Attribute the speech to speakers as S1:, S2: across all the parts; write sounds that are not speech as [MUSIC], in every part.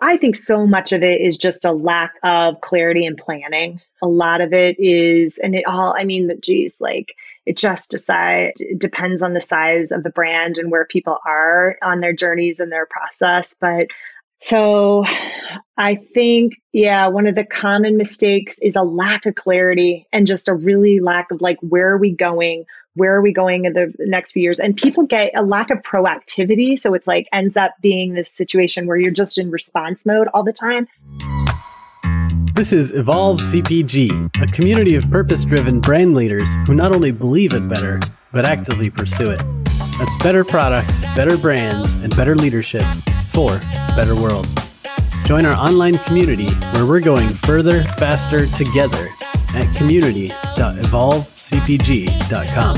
S1: I think so much of it is just a lack of clarity and planning. A lot of it is, and it all, I mean, geez, like it just decide, it depends on the size of the brand and where people are on their journeys and their process. But so I think, yeah, one of the common mistakes is a lack of clarity and just a really lack of like, where are we going? Where are we going in the next few years? And people get a lack of proactivity. So it's like ends up being this situation where you're just in response mode all the time.
S2: This is Evolve CPG, a community of purpose driven brand leaders who not only believe it better, but actively pursue it. That's better products, better brands, and better leadership for better world. Join our online community where we're going further, faster together at community.evolvecpg.com.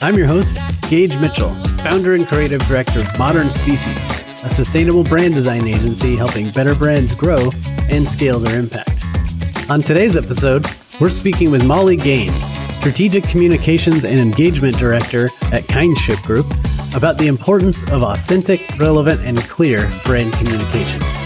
S2: I'm your host, Gage Mitchell, founder and creative director of Modern Species, a sustainable brand design agency helping better brands grow and scale their impact. On today's episode, we're speaking with Molly Gaines, Strategic Communications and Engagement Director at Kindship Group, about the importance of authentic, relevant, and clear brand communications.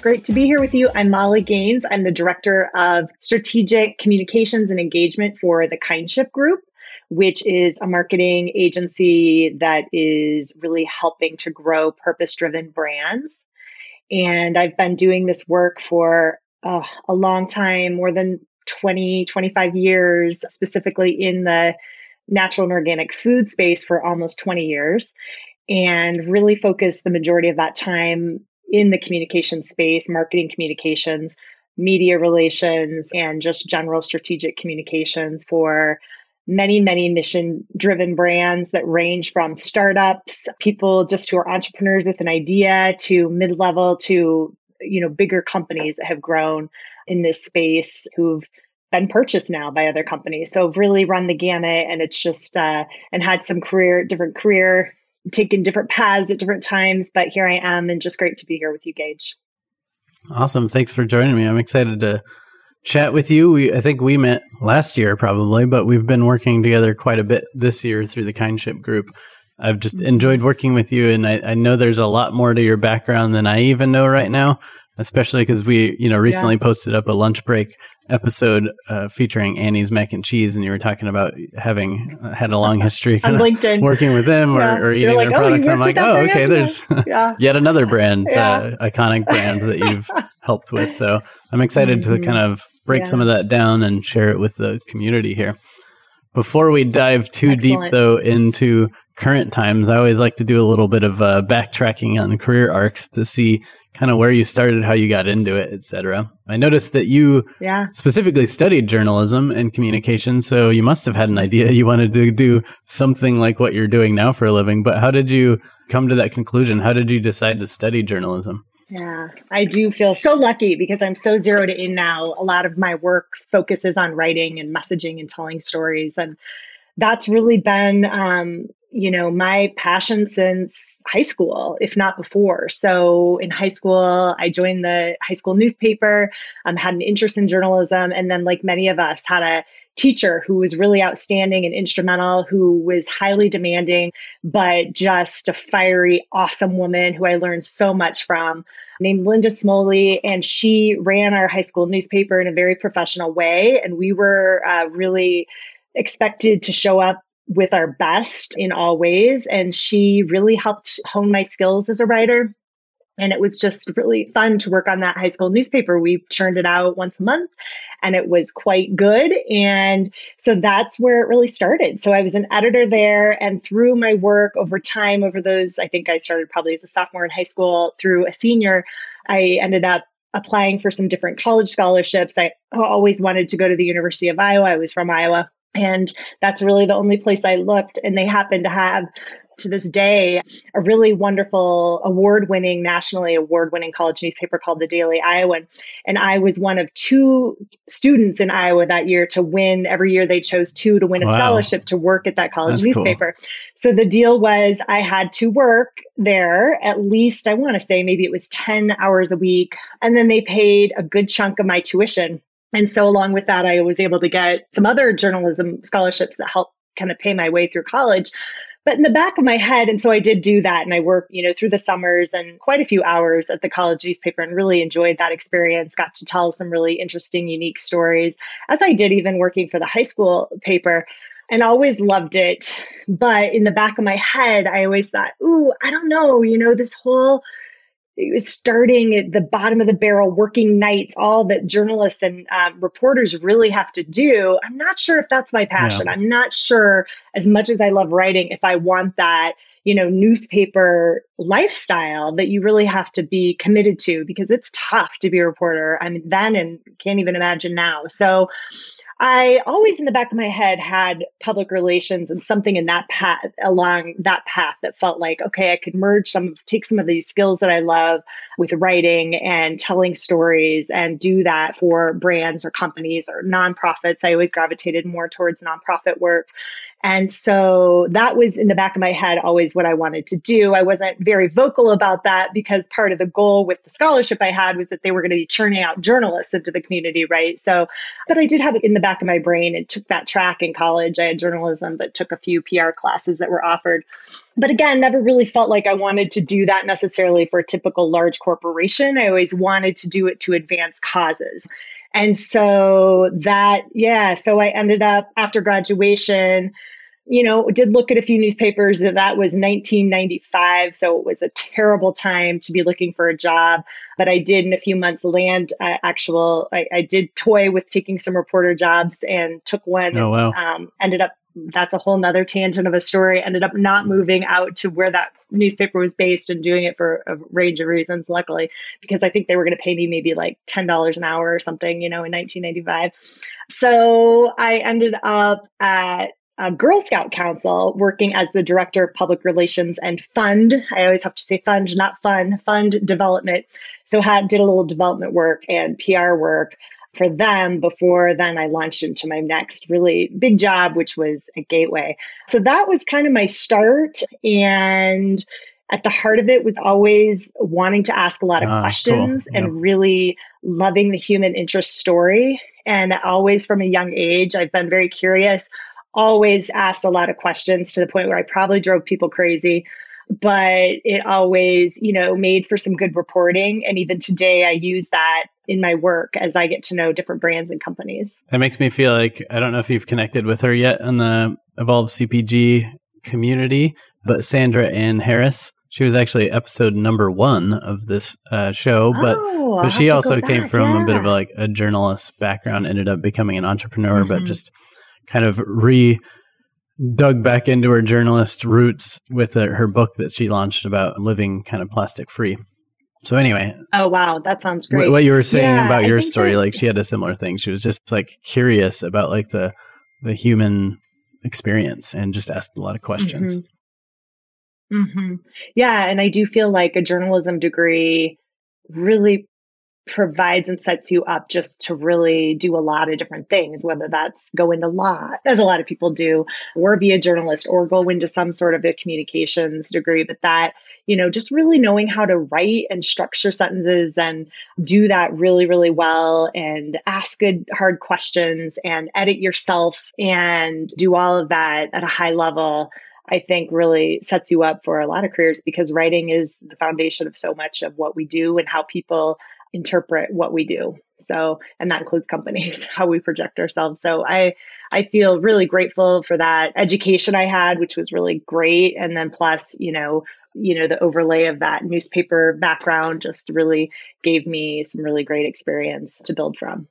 S1: Great to be here with you. I'm Molly Gaines. I'm the Director of Strategic Communications and Engagement for the Kindship Group, which is a marketing agency that is really helping to grow purpose driven brands. And I've been doing this work for uh, a long time, more than 20, 25 years, specifically in the natural and organic food space for almost 20 years and really focused the majority of that time in the communication space, marketing communications, media relations, and just general strategic communications for many, many mission driven brands that range from startups, people just who are entrepreneurs with an idea, to mid level, to you know bigger companies that have grown in this space who've been purchased now by other companies. So I've really run the gamut and it's just uh, and had some career different career taken different paths at different times, but here I am and just great to be here with you, Gage.
S2: Awesome. Thanks for joining me. I'm excited to chat with you. We I think we met last year probably, but we've been working together quite a bit this year through the Kindship group. I've just mm-hmm. enjoyed working with you, and I, I, know there's a lot more to your background than I even know right now. Especially because we, you know, recently yeah. posted up a lunch break episode uh, featuring Annie's mac and cheese, and you were talking about having uh, had a long history [LAUGHS]
S1: on LinkedIn
S2: working with them or, yeah. or eating like, their oh, products. I'm like, oh, okay, there's [LAUGHS] yeah. [LAUGHS] yet another brand, uh, iconic brand that you've helped with. So I'm excited mm-hmm. to kind of break some of that down and share it with the community here. Before we dive too Excellent. deep, though, into current times, I always like to do a little bit of uh, backtracking on career arcs to see kind of where you started, how you got into it, etc. I noticed that you yeah. specifically studied journalism and communication, so you must have had an idea you wanted to do something like what you're doing now for a living. But how did you come to that conclusion? How did you decide to study journalism?
S1: Yeah, I do feel so lucky because I'm so zeroed in now. A lot of my work focuses on writing and messaging and telling stories. And that's really been um, you know, my passion since high school, if not before. So in high school, I joined the high school newspaper, um, had an interest in journalism, and then, like many of us, had a teacher who was really outstanding and instrumental, who was highly demanding, but just a fiery, awesome woman who I learned so much from, named Linda Smoley. And she ran our high school newspaper in a very professional way. And we were uh, really expected to show up with our best in all ways. And she really helped hone my skills as a writer. And it was just really fun to work on that high school newspaper. We churned it out once a month and it was quite good. And so that's where it really started. So I was an editor there. And through my work over time, over those, I think I started probably as a sophomore in high school through a senior, I ended up applying for some different college scholarships. I always wanted to go to the University of Iowa. I was from Iowa. And that's really the only place I looked. And they happen to have, to this day, a really wonderful award winning, nationally award winning college newspaper called the Daily Iowan. And I was one of two students in Iowa that year to win. Every year they chose two to win a wow. scholarship to work at that college That's newspaper. Cool. So the deal was I had to work there at least, I want to say maybe it was 10 hours a week. And then they paid a good chunk of my tuition and so, along with that, I was able to get some other journalism scholarships that helped kind of pay my way through college. but in the back of my head, and so I did do that. And I worked, you know, through the summers and quite a few hours at the college newspaper and really enjoyed that experience. Got to tell some really interesting, unique stories, as I did even working for the high school paper and always loved it. But in the back of my head, I always thought, ooh, I don't know, you know, this whole starting at the bottom of the barrel, working nights, all that journalists and um, reporters really have to do. I'm not sure if that's my passion. Yeah. I'm not sure, as much as I love writing, if I want that, you know, newspaper lifestyle that you really have to be committed to because it's tough to be a reporter. I mean, then and can't even imagine now. So, I always in the back of my head had public relations and something in that path along that path that felt like, okay, I could merge some, take some of these skills that I love with writing and telling stories and do that for brands or companies or nonprofits. I always gravitated more towards nonprofit work. And so that was in the back of my head always what I wanted to do. I wasn't very vocal about that because part of the goal with the scholarship I had was that they were going to be churning out journalists into the community, right? So, but I did have it in the back of my brain and took that track in college. I had journalism, but took a few PR classes that were offered. But again, never really felt like I wanted to do that necessarily for a typical large corporation. I always wanted to do it to advance causes. And so that, yeah, so I ended up after graduation, you know, did look at a few newspapers. That was 1995. So it was a terrible time to be looking for a job. But I did in a few months land uh, actual, I, I, did toy with taking some reporter jobs and took one. Oh, wow. And, um, ended up that's a whole nother tangent of a story. Ended up not mm-hmm. moving out to where that newspaper was based and doing it for a range of reasons, luckily, because I think they were going to pay me maybe like $10 an hour or something, you know, in 1995. So I ended up at a Girl Scout Council working as the director of public relations and fund. I always have to say fund, not fun, fund development. So had did a little development work and PR work for them before then I launched into my next really big job, which was a Gateway. So that was kind of my start. And at the heart of it was always wanting to ask a lot of ah, questions cool. and really loving the human interest story. And always from a young age, I've been very curious, always asked a lot of questions to the point where I probably drove people crazy but it always, you know, made for some good reporting. And even today, I use that in my work as I get to know different brands and companies.
S2: That makes me feel like I don't know if you've connected with her yet in the Evolve CPG community, but Sandra Ann Harris. She was actually episode number one of this uh, show, but oh, but she also came from yeah. a bit of a, like a journalist background, ended up becoming an entrepreneur, mm-hmm. but just kind of re dug back into her journalist roots with uh, her book that she launched about living kind of plastic free. So anyway,
S1: oh wow, that sounds great.
S2: What you were saying yeah, about your story, that, like she had a similar thing. She was just like curious about like the the human experience and just asked a lot of questions.
S1: Mm-hmm. Mm-hmm. Yeah, and I do feel like a journalism degree really provides and sets you up just to really do a lot of different things, whether that's go into law, as a lot of people do, or be a journalist, or go into some sort of a communications degree. But that, you know, just really knowing how to write and structure sentences and do that really, really well and ask good, hard questions and edit yourself and do all of that at a high level. I think really sets you up for a lot of careers because writing is the foundation of so much of what we do and how people interpret what we do. So, and that includes companies, [LAUGHS] how we project ourselves. So I I feel really grateful for that education I had, which was really great. And then plus, you know, you know, the overlay of that newspaper background just really gave me some really great experience to build from.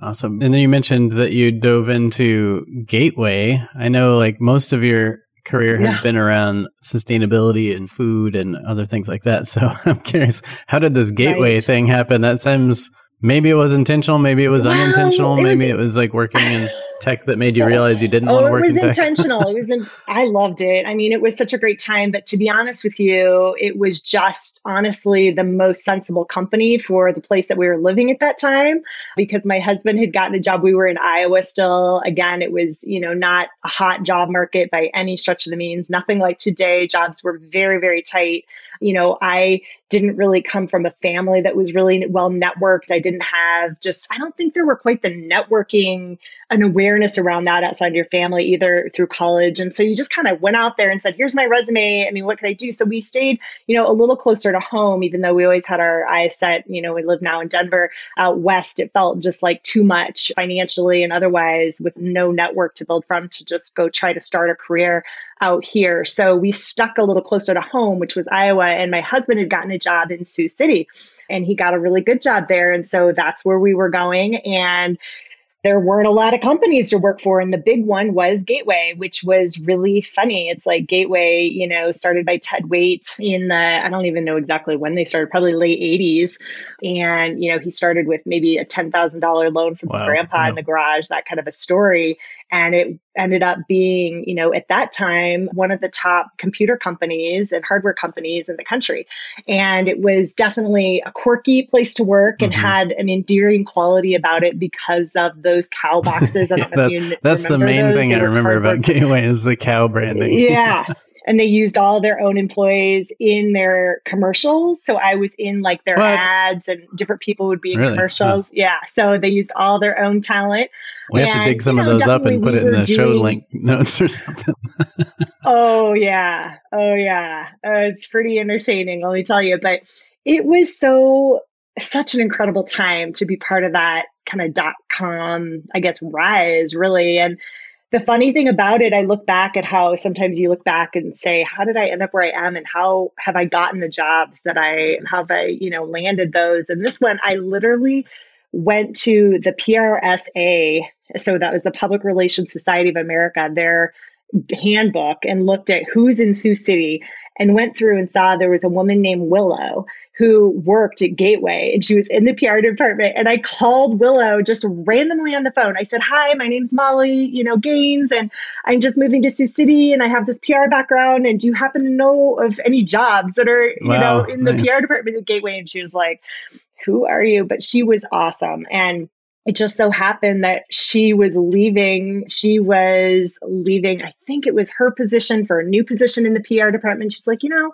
S2: Awesome. And then you mentioned that you dove into Gateway. I know like most of your career has yeah. been around sustainability and food and other things like that. So [LAUGHS] I'm curious, how did this gateway right. thing happen? That seems maybe it was intentional, maybe it was well, unintentional, it maybe was, it was like working in tech that made you realize you didn't oh, want to work
S1: it was intentional. It was in, [LAUGHS] i loved it. I mean it was such a great time but to be honest with you it was just honestly the most sensible company for the place that we were living at that time because my husband had gotten a job. We were in iowa still. Again it was you know not a hot job market by any stretch of the means. Nothing like today. Jobs were very very tight you know i didn't really come from a family that was really well networked i didn't have just i don't think there were quite the networking and awareness around that outside of your family, either through college. And so you just kind of went out there and said, here's my resume. I mean, what can I do? So we stayed, you know, a little closer to home, even though we always had our eyes set, you know, we live now in Denver out west. It felt just like too much financially and otherwise with no network to build from to just go try to start a career out here. So we stuck a little closer to home, which was Iowa. And my husband had gotten a job in Sioux City and he got a really good job there. And so that's where we were going. And there weren't a lot of companies to work for. And the big one was Gateway, which was really funny. It's like Gateway, you know, started by Ted Waitt in the, I don't even know exactly when they started, probably late 80s. And, you know, he started with maybe a $10,000 loan from wow. his grandpa in the garage, that kind of a story. And it ended up being, you know, at that time, one of the top computer companies and hardware companies in the country. And it was definitely a quirky place to work mm-hmm. and had an endearing quality about it because of those cow boxes. [LAUGHS]
S2: yeah, that's, that's the main those. thing they I remember about Gateway is the cow branding.
S1: yeah. [LAUGHS] and they used all their own employees in their commercials. So I was in like their what? ads and different people would be in really? commercials. Huh. Yeah. So they used all their own talent.
S2: We and, have to dig some of know, those up and put it in the doing... show link [LAUGHS] notes or something. [LAUGHS]
S1: oh, yeah. Oh, yeah. Uh, it's pretty entertaining, let me tell you. But it was so, such an incredible time to be part of that kind of dot com, I guess, rise, really. And the funny thing about it, I look back at how sometimes you look back and say, how did I end up where I am and how have I gotten the jobs that I how have I, you know, landed those? And this one, I literally went to the PRSA. So that was the Public Relations Society of America, their handbook and looked at who's in Sioux City and went through and saw there was a woman named Willow who worked at Gateway and she was in the PR department. And I called Willow just randomly on the phone. I said, Hi, my name's Molly, you know, Gaines, and I'm just moving to Sioux City and I have this PR background. And do you happen to know of any jobs that are, wow, you know, in the nice. PR department at Gateway? And she was like, Who are you? But she was awesome. And it just so happened that she was leaving. She was leaving, I think it was her position for a new position in the PR department. She's like, you know,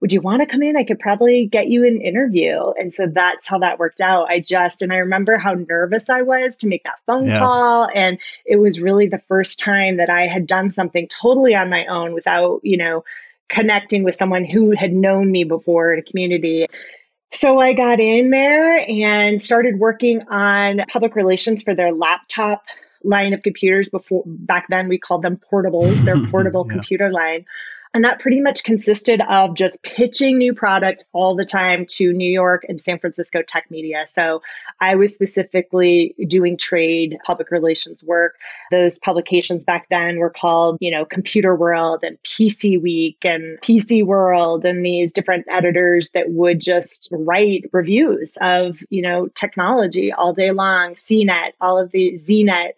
S1: would you want to come in? I could probably get you an interview. And so that's how that worked out. I just, and I remember how nervous I was to make that phone yeah. call. And it was really the first time that I had done something totally on my own without, you know, connecting with someone who had known me before in a community. So I got in there and started working on public relations for their laptop line of computers before back then we called them portables, their [LAUGHS] portable yeah. computer line. And that pretty much consisted of just pitching new product all the time to New York and San Francisco tech media. So I was specifically doing trade public relations work. Those publications back then were called, you know, Computer World and PC Week and PC World and these different editors that would just write reviews of, you know, technology all day long, CNET, all of the ZDNet.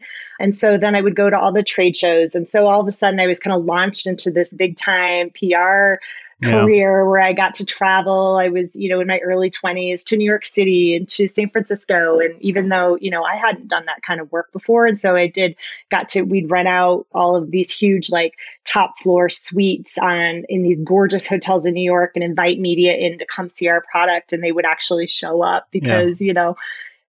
S1: And so then I would go to all the trade shows. And so all of a sudden I was kind of launched into this big time PR career yeah. where I got to travel. I was, you know, in my early 20s to New York City and to San Francisco. And even though, you know, I hadn't done that kind of work before. And so I did got to, we'd rent out all of these huge, like top floor suites on in these gorgeous hotels in New York and invite media in to come see our product. And they would actually show up because, yeah. you know,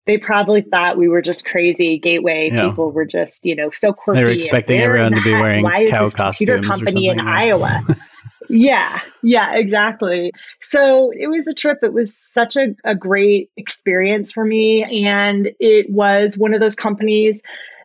S1: they probably thought we were just crazy gateway yeah. people were just you know so quirky
S2: they were expecting everyone to be wearing Why cow costumes company in
S1: iowa [LAUGHS] yeah yeah exactly so it was a trip it was such a, a great experience for me and it was one of those companies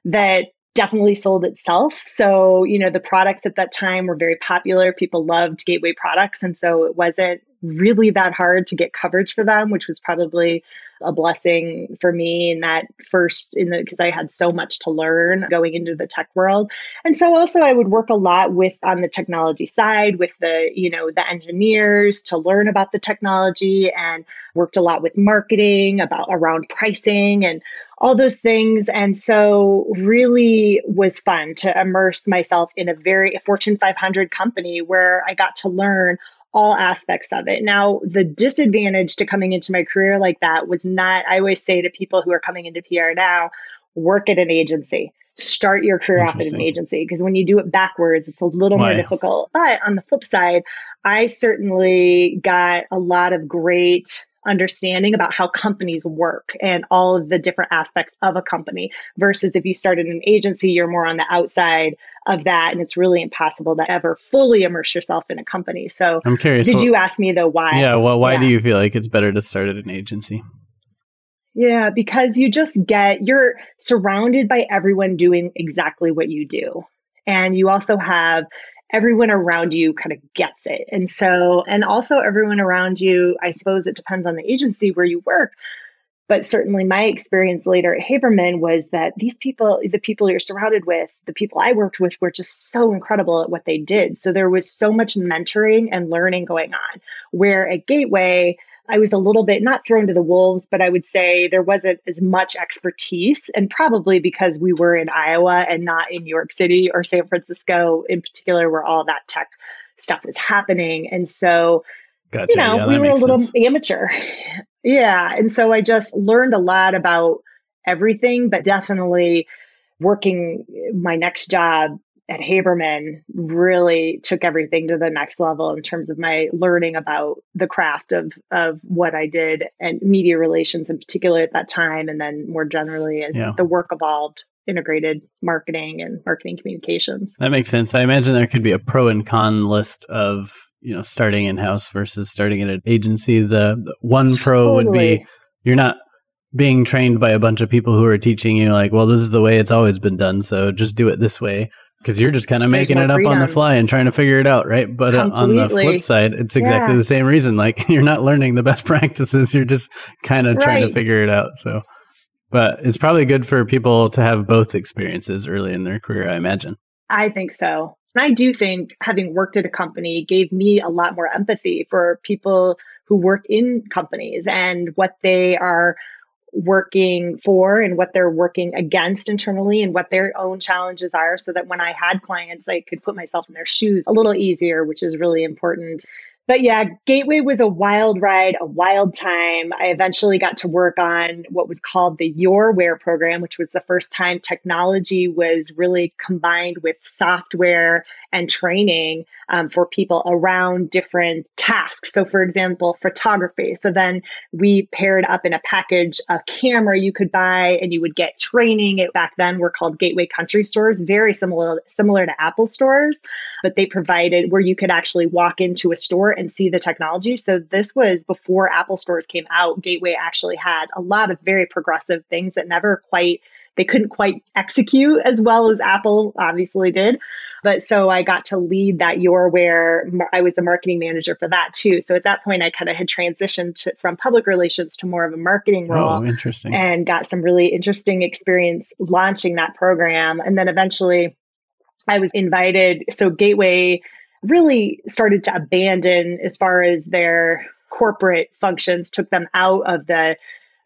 S1: that definitely sold itself. So, you know, the products at that time were very popular. People loved gateway products. And so it wasn't really that hard to get coverage for them, which was probably a blessing for me in that first in the because I had so much to learn going into the tech world. And so also I would work a lot with on the technology side with the, you know, the engineers to learn about the technology and worked a lot with marketing about around pricing and all those things. And so really was fun to immerse myself in a very a Fortune 500 company where I got to learn all aspects of it. Now, the disadvantage to coming into my career like that was not, I always say to people who are coming into PR now, work at an agency. Start your career off at an agency because when you do it backwards, it's a little more difficult. But on the flip side, I certainly got a lot of great understanding about how companies work and all of the different aspects of a company versus if you started an agency you're more on the outside of that and it's really impossible to ever fully immerse yourself in a company. So
S2: i'm curious
S1: did well, you ask me though why?
S2: Yeah well why yeah. do you feel like it's better to start at an agency?
S1: Yeah because you just get you're surrounded by everyone doing exactly what you do. And you also have everyone around you kind of gets it. And so, and also everyone around you, I suppose it depends on the agency where you work. But certainly my experience later at Haberman was that these people, the people you're surrounded with, the people I worked with were just so incredible at what they did. So there was so much mentoring and learning going on. Where at Gateway, I was a little bit not thrown to the wolves, but I would say there wasn't as much expertise, and probably because we were in Iowa and not in New York City or San Francisco in particular, where all that tech stuff was happening. And so, gotcha. you know, yeah, we were a little sense. amateur. yeah. And so I just learned a lot about everything, but definitely working my next job at Haberman really took everything to the next level in terms of my learning about the craft of of what I did and media relations in particular at that time, and then more generally as yeah. the work evolved, integrated marketing and marketing communications.
S2: That makes sense. I imagine there could be a pro and con list of you know starting in house versus starting at an agency. The, the one totally. pro would be you're not being trained by a bunch of people who are teaching you like well this is the way it's always been done so just do it this way because you're just kind of making it up freedom. on the fly and trying to figure it out, right? But uh, on the flip side, it's exactly yeah. the same reason. Like [LAUGHS] you're not learning the best [LAUGHS] practices; you're just kind of right. trying to figure it out. So, but it's probably good for people to have both experiences early in their career. I imagine.
S1: I think so. And I do think having worked at a company gave me a lot more empathy for people who work in companies and what they are working for and what they're working against internally and what their own challenges are so that when I had clients, I could put myself in their shoes a little easier, which is really important. But yeah, Gateway was a wild ride, a wild time. I eventually got to work on what was called the YourWare program, which was the first time technology was really combined with software and training um, for people around different tasks. So, for example, photography. So then we paired up in a package a camera you could buy, and you would get training. It back then were called Gateway Country Stores, very similar similar to Apple stores, but they provided where you could actually walk into a store and see the technology. So this was before Apple stores came out. Gateway actually had a lot of very progressive things that never quite they couldn't quite execute as well as Apple obviously did. But so I got to lead that YourWare. I was the marketing manager for that too. So at that point, I kind of had transitioned to, from public relations to more of a marketing oh, role.
S2: Oh, interesting.
S1: And got some really interesting experience launching that program. And then eventually, I was invited. So Gateway really started to abandon as far as their corporate functions, took them out of the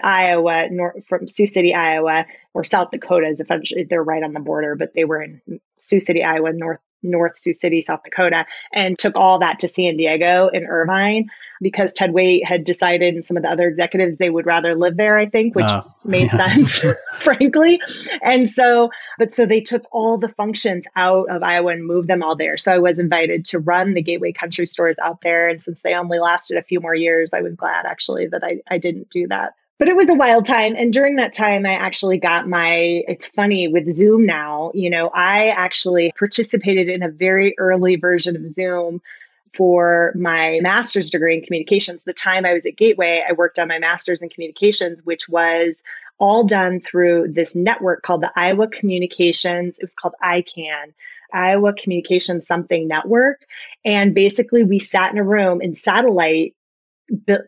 S1: Iowa, north, from Sioux City, Iowa, or South Dakota is eventually they're right on the border, but they were in Sioux City, Iowa, North North Sioux City, South Dakota, and took all that to San Diego and Irvine because Ted Waitt had decided and some of the other executives they would rather live there, I think, which oh, [LAUGHS] made yeah. sense, [LAUGHS] frankly. And so, but so they took all the functions out of Iowa and moved them all there. So I was invited to run the Gateway Country stores out there. And since they only lasted a few more years, I was glad actually that I, I didn't do that but it was a wild time. And during that time, I actually got my, it's funny with Zoom now, you know, I actually participated in a very early version of Zoom for my master's degree in communications. The time I was at Gateway, I worked on my master's in communications, which was all done through this network called the Iowa Communications. It was called ICANN. Iowa Communications Something Network. And basically, we sat in a room in satellite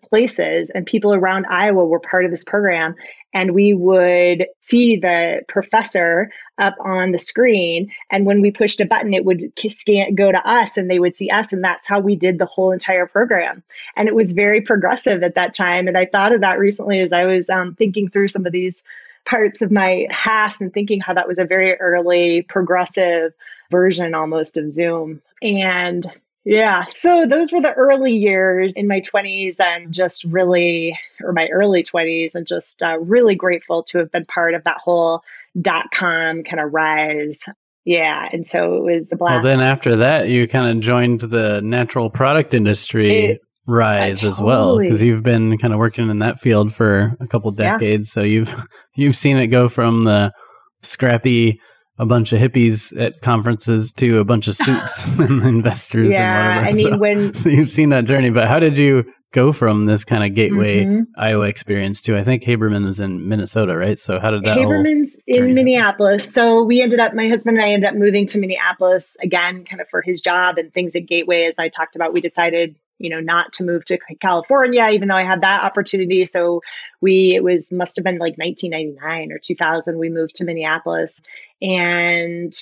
S1: places and people around Iowa were part of this program. And we would see the professor up on the screen. And when we pushed a button, it would scan, go to us and they would see us. And that's how we did the whole entire program. And it was very progressive at that time. And I thought of that recently as I was um, thinking through some of these parts of my past and thinking how that was a very early progressive version almost of Zoom. And yeah. So those were the early years in my 20s and just really, or my early 20s, and just uh, really grateful to have been part of that whole dot com kind of rise. Yeah. And so it was a blast.
S2: Well, then after that, you kind of joined the natural product industry. It, rise totally. as well because you've been kind of working in that field for a couple decades yeah. so you've [LAUGHS] you've seen it go from the scrappy a bunch of hippies at conferences to a bunch of suits [LAUGHS] and investors yeah, and whatever. I mean, so, when so [LAUGHS] you've seen that journey, but how did you go from this kind of gateway mm-hmm. Iowa experience to I think Haberman was in Minnesota, right? So how did that
S1: Haberman's in Minneapolis. Happen? So we ended up my husband and I ended up moving to Minneapolis again kind of for his job and things at Gateway as I talked about. We decided you know not to move to california even though i had that opportunity. So we it was must have been like 1999 or 2000 we moved to minneapolis. And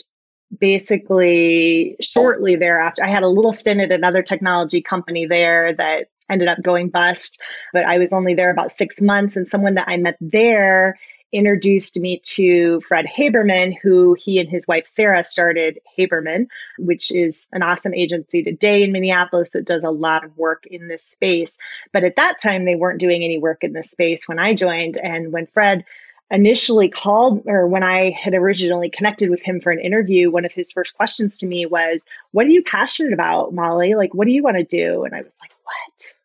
S1: basically shortly thereafter i had a little stint at another technology company there that ended up going bust but i was only there about six months. And someone that i met there introduced me to Fred Haberman, who he and his wife Sarah started Haberman, which is an awesome agency today in Minneapolis that does a lot of work in this space. But at that time, they weren't doing any work in this space when I joined. And when Fred initially called, or when I had originally connected with him for an interview, one of his first questions to me was, What are you passionate about, Molly? Like, what do you want to do? And I was like,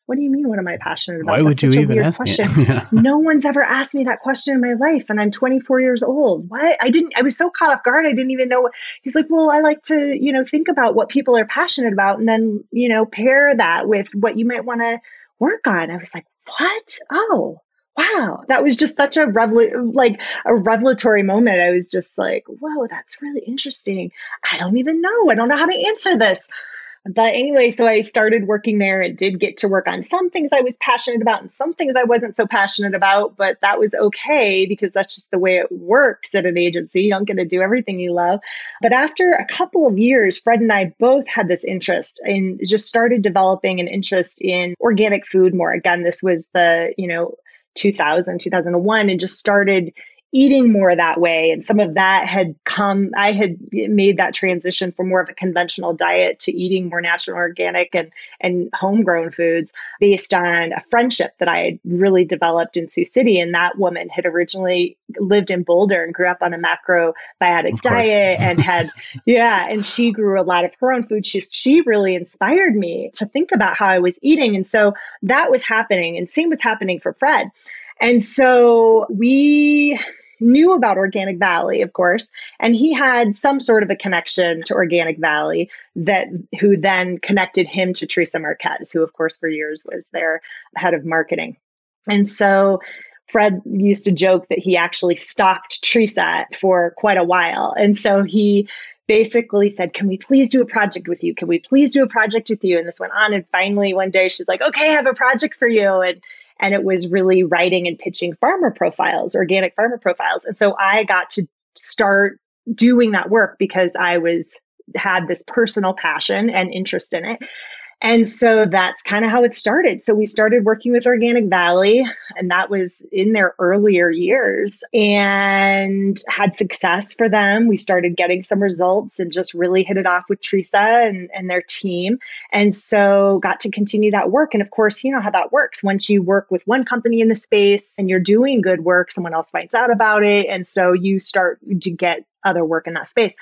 S1: What? do you mean what am i passionate about?
S2: Why would you even ask question. me [LAUGHS] yeah.
S1: no one's ever asked me that question in my life and i'm 24 years old. What i didn't i was so caught off guard i didn't even know he's like well i like to you know think about what people are passionate about and then you know pair that with what you might want to work on. I was like what? Oh wow. That was just such a revel- like a revelatory moment. I was just like whoa that's really interesting. I don't even know. I don't know how to answer this but anyway, so I started working there and did get to work on some things I was passionate about and some things I wasn't so passionate about, but that was okay because that's just the way it works at an agency. You don't get to do everything you love. But after a couple of years, Fred and I both had this interest and just started developing an interest in organic food more. Again, this was the, you know, 2000, 2001, and just started eating more that way. And some of that had come, I had made that transition from more of a conventional diet to eating more natural, organic, and, and homegrown foods based on a friendship that I had really developed in Sioux City. And that woman had originally lived in Boulder and grew up on a macrobiotic diet and had, [LAUGHS] yeah, and she grew a lot of her own food. She, she really inspired me to think about how I was eating. And so that was happening. And same was happening for Fred. And so we knew about Organic Valley, of course, and he had some sort of a connection to Organic Valley that who then connected him to Theresa Marquez, who of course for years was their head of marketing. And so Fred used to joke that he actually stalked Theresa for quite a while. And so he basically said, Can we please do a project with you? Can we please do a project with you? And this went on. And finally, one day she's like, Okay, I have a project for you. And and it was really writing and pitching farmer profiles, organic farmer profiles. And so I got to start doing that work because I was had this personal passion and interest in it. And so that's kind of how it started. So we started working with Organic Valley, and that was in their earlier years and had success for them. We started getting some results and just really hit it off with Theresa and, and their team. And so got to continue that work. And of course, you know how that works. Once you work with one company in the space and you're doing good work, someone else finds out about it. And so you start to get other work in that space.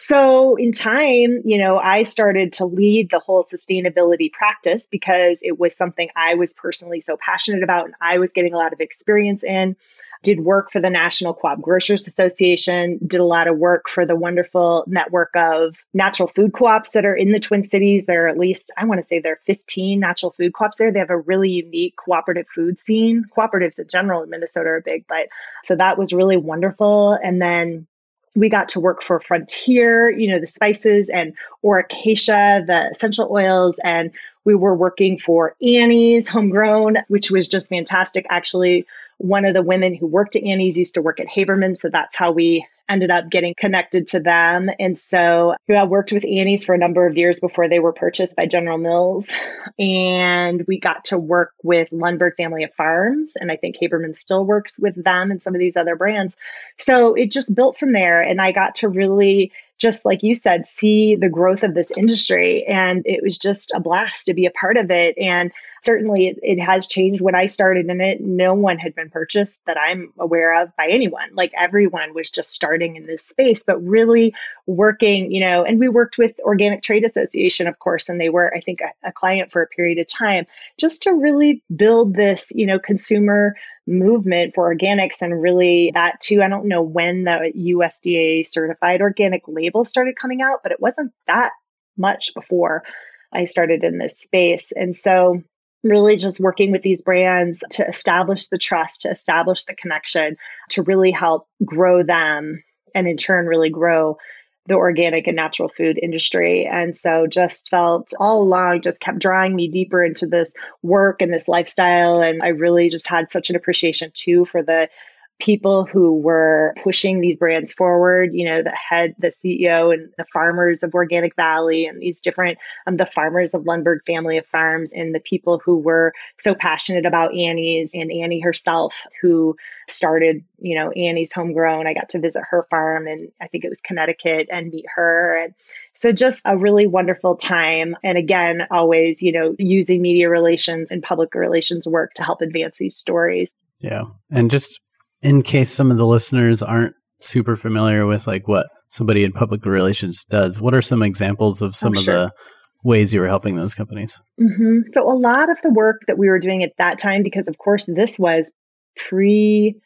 S1: So, in time, you know, I started to lead the whole sustainability practice because it was something I was personally so passionate about and I was getting a lot of experience in. Did work for the National Co-op Grocers Association, did a lot of work for the wonderful network of natural food co-ops that are in the Twin Cities. There are at least, I want to say there are 15 natural food co-ops there. They have a really unique cooperative food scene. Cooperatives in general in Minnesota are big, but so that was really wonderful. And then we got to work for Frontier, you know, the spices and Aura Cacia, the essential oils, and we were working for Annie's homegrown, which was just fantastic. Actually, one of the women who worked at Annie's used to work at Haberman, so that's how we ended up getting connected to them. And so I worked with Annie's for a number of years before they were purchased by General Mills. And we got to work with Lundberg Family of Farms. And I think Haberman still works with them and some of these other brands. So it just built from there. And I got to really just like you said, see the growth of this industry. And it was just a blast to be a part of it. And certainly it, it, has changed. When I started in it, no one had been purchased that I'm aware of by anyone. Like everyone was just starting in this space, but really working, you know, and we worked with Organic Trade Association, of course, and they were, I think, a, a client for a period of time just to really build this, you know, consumer movement for organics and really that too. I don't know when the USDA certified organic label started coming out, but it wasn't that much before I started in this space. And so really just working with these brands to establish the trust, to establish the connection, to really help grow them and in turn really grow the organic and natural food industry. And so just felt all along, just kept drawing me deeper into this work and this lifestyle. And I really just had such an appreciation too for the people who were pushing these brands forward you know the head the ceo and the farmers of organic valley and these different um, the farmers of lundberg family of farms and the people who were so passionate about annie's and annie herself who started you know annie's homegrown i got to visit her farm and i think it was connecticut and meet her and so just a really wonderful time. And again, always, you know, using media relations and public relations work to help advance these stories.
S2: Yeah. And just in case some of the listeners aren't super familiar with like what somebody in public relations does, what are some examples of some oh, sure. of the ways you were helping those companies?
S1: Mm-hmm. So a lot of the work that we were doing at that time, because of course this was pre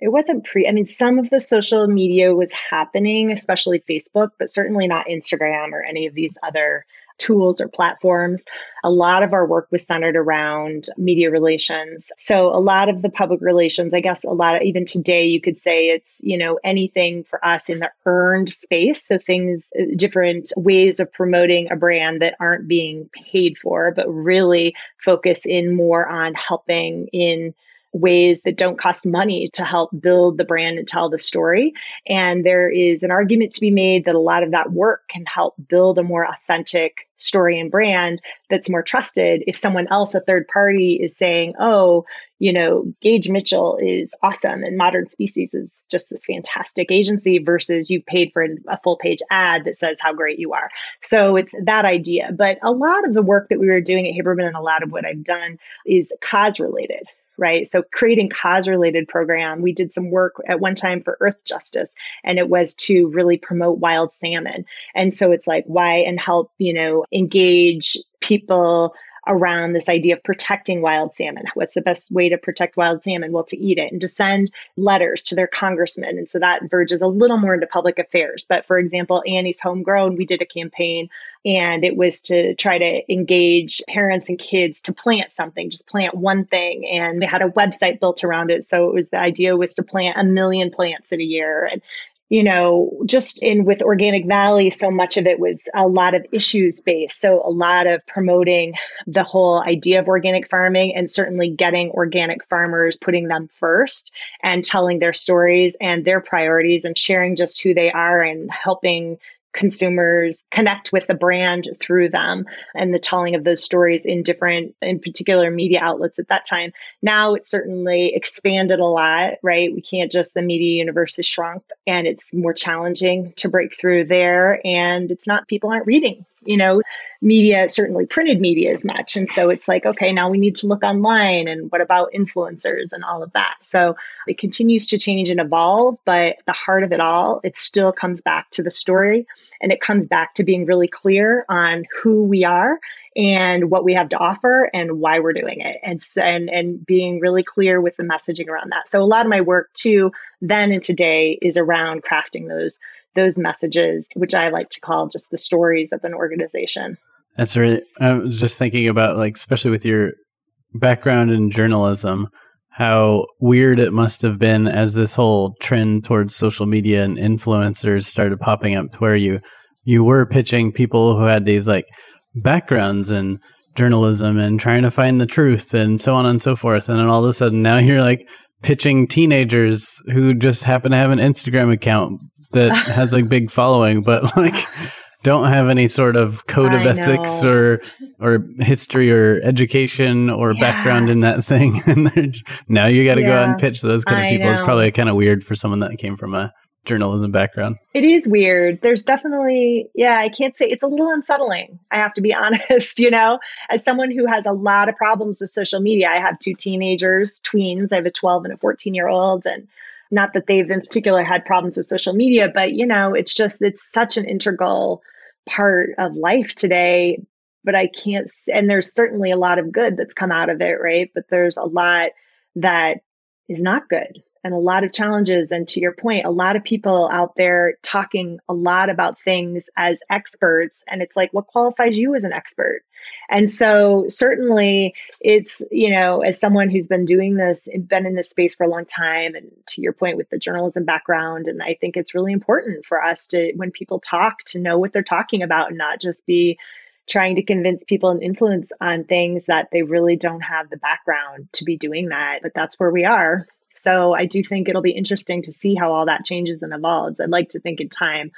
S1: it wasn't pre i mean some of the social media was happening especially facebook but certainly not instagram or any of these other tools or platforms. A lot of our work was centered around media relations. So a lot of the public relations, I guess a lot of even today you could say it's, you know, anything for us in the earned space. So things uh, different ways of promoting a brand that aren't being paid for, but really focus in more on helping in ways that don't cost money to help build the brand and tell the story. And there is an argument to be made that a lot of that work can help build a more authentic story and brand that's more trusted if someone else, a third party, is saying, oh, you know, Gage Mitchell is awesome and Modern Species is just this fantastic agency versus you've paid for a full page ad that says how great you are. So it's that idea. But a lot of the work that we were doing at Haberman and a lot of what I've done is cause related, right? So creating cause related program. We did some work at one time for Earth Justice and it was to really promote wild salmon. And so it's like why and help, you know, engage people around this idea of protecting wild salmon. What's the best way to protect wild salmon? Well, to eat it and to send letters to their congressmen. And so that verges a little more into public affairs. But for example, Annie's Homegrown, we did a campaign and it was to try to engage parents and kids to plant something, just plant one thing. And they had a website built around it. So it was the idea was to plant a million plants in a year. And you know, just in with Organic Valley, so much of it was a lot of issues based. So, a lot of promoting the whole idea of organic farming and certainly getting organic farmers, putting them first and telling their stories and their priorities and sharing just who they are and helping consumers connect with the brand through them and the telling of those stories in different in particular media outlets at that time. Now it's certainly expanded a lot right? We can't just the media universe has shrunk and it's more challenging to break through there and it's not people aren't reading you know, media, certainly printed media as much. And so it's like, okay, now we need to look online and what about influencers and all of that. So it continues to change and evolve, but the heart of it all, it still comes back to the story and it comes back to being really clear on who we are and what we have to offer and why we're doing it and and and being really clear with the messaging around that so a lot of my work too then and today is around crafting those those messages, which I like to call just the stories of an organization.
S2: That's really, I was just thinking about, like, especially with your background in journalism, how weird it must have been as this whole trend towards social media and influencers started popping up to where you you were pitching people who had these like backgrounds in journalism and trying to find the truth and so on and so forth and then all of a sudden now you're like pitching teenagers who just happen to have an Instagram account that has a big following, but [LAUGHS] like don't have any sort of code of I ethics know. or or history or education or yeah. background in that [LAUGHS] thing. and now you got to yeah. go out and pitch those kind of people. It's probably kind of weird for someone that came from a journalism background.
S1: It is weird. There's definitely, yeah, I can't say it's a little unsettling. I have to be [LAUGHS] honest, you know, as someone who has a lot of problems with social media, I have two teenagers, tweens. I have a 12 and a 14 year old. And not that they've in particular had problems with social media, but, you know, it's just, it's such an integral part of life today. But I can't, and there's certainly a lot of good that's come out of it, right? But there's a lot that is not good and a lot of challenges. And to your point, a lot of people out there talking a lot about things as experts. And it's like, what qualifies you as an expert? And so, certainly, it's, you know, as someone who's been doing this, been in this space for a long time, and to your point with the journalism background, and I think it's really important for us to, when people talk, to know what they're talking about and not just be trying to convince people and influence on things that they really don't have the background to be doing that. But that's where we are. So I do think it'll be interesting to see how all that changes and evolves. I'd like to think in time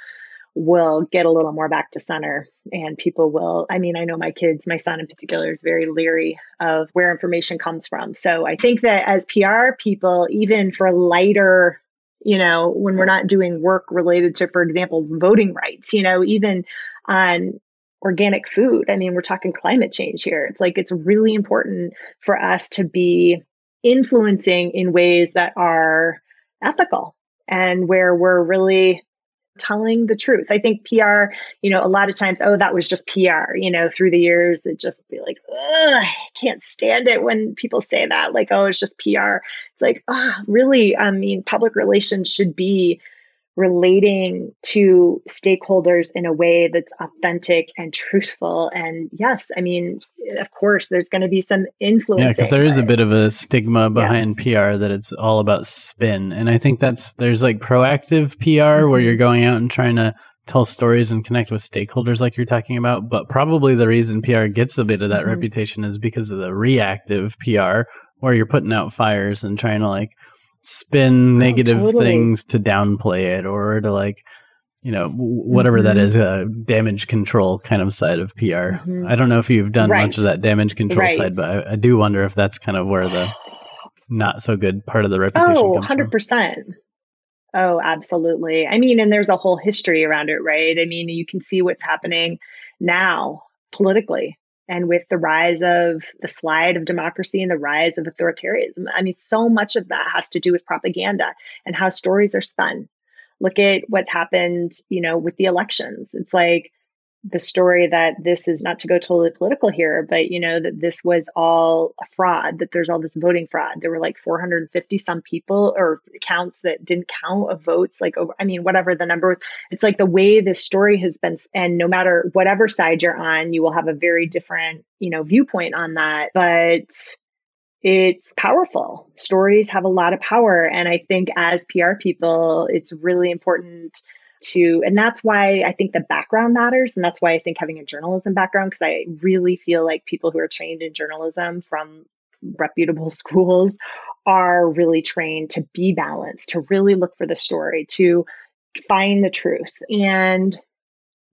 S1: we'll get a little more back to center and people will i mean i know my kids my son in particular is very leery of where information comes from so i think that as pr people even for lighter you know when we're not doing work related to for example voting rights you know even on organic food i mean we're talking climate change here it's like it's really important for us to be influencing in ways that are ethical and where we're really telling the truth. I think PR, you know, a lot of times, oh, that was just PR, you know, through the years, it just be like, I can't stand it when people say that, like, oh, it's just PR. It's like, ah, oh, really, I mean, public relations should be relating to stakeholders in a way that's authentic and truthful. And yes, I mean, of course, there's going to be some influence.
S2: Yeah, because there is a bit of a stigma behind yeah. PR that it's all about spin. And I think that's, there's like proactive PR mm-hmm. where you're going out and trying to tell stories and connect with stakeholders like you're talking about. But probably the reason PR gets a bit of that mm-hmm. reputation is because of the reactive PR where you're putting out fires and trying to like, spin oh, negative totally. things to downplay it or to like you know whatever mm-hmm. that is a uh, damage control kind of side of pr mm-hmm. i don't know if you've done right. much of that damage control right. side but I, I, do wonder if that's kind of where the not so good part of the reputation oh, comes 100%.
S1: From. Oh, absolutely. I mean, and there's a whole history around it, right? I mean, you can see what's happening now politically and with the rise of the slide of democracy and the rise of authoritarianism. I mean, so much of that has to do with propaganda and how stories are spun. Look at what happened, you know, with the elections. It's like the story that this is not to go totally political here, but you know that this was all a fraud. That there's all this voting fraud. There were like 450 some people or counts that didn't count of votes. Like over, I mean, whatever the number was. It's like the way this story has been, and no matter whatever side you're on, you will have a very different you know viewpoint on that. But it's powerful. Stories have a lot of power, and I think as PR people, it's really important to and that's why i think the background matters and that's why i think having a journalism background because i really feel like people who are trained in journalism from reputable [LAUGHS] schools are really trained to be balanced to really look for the story to find the truth. And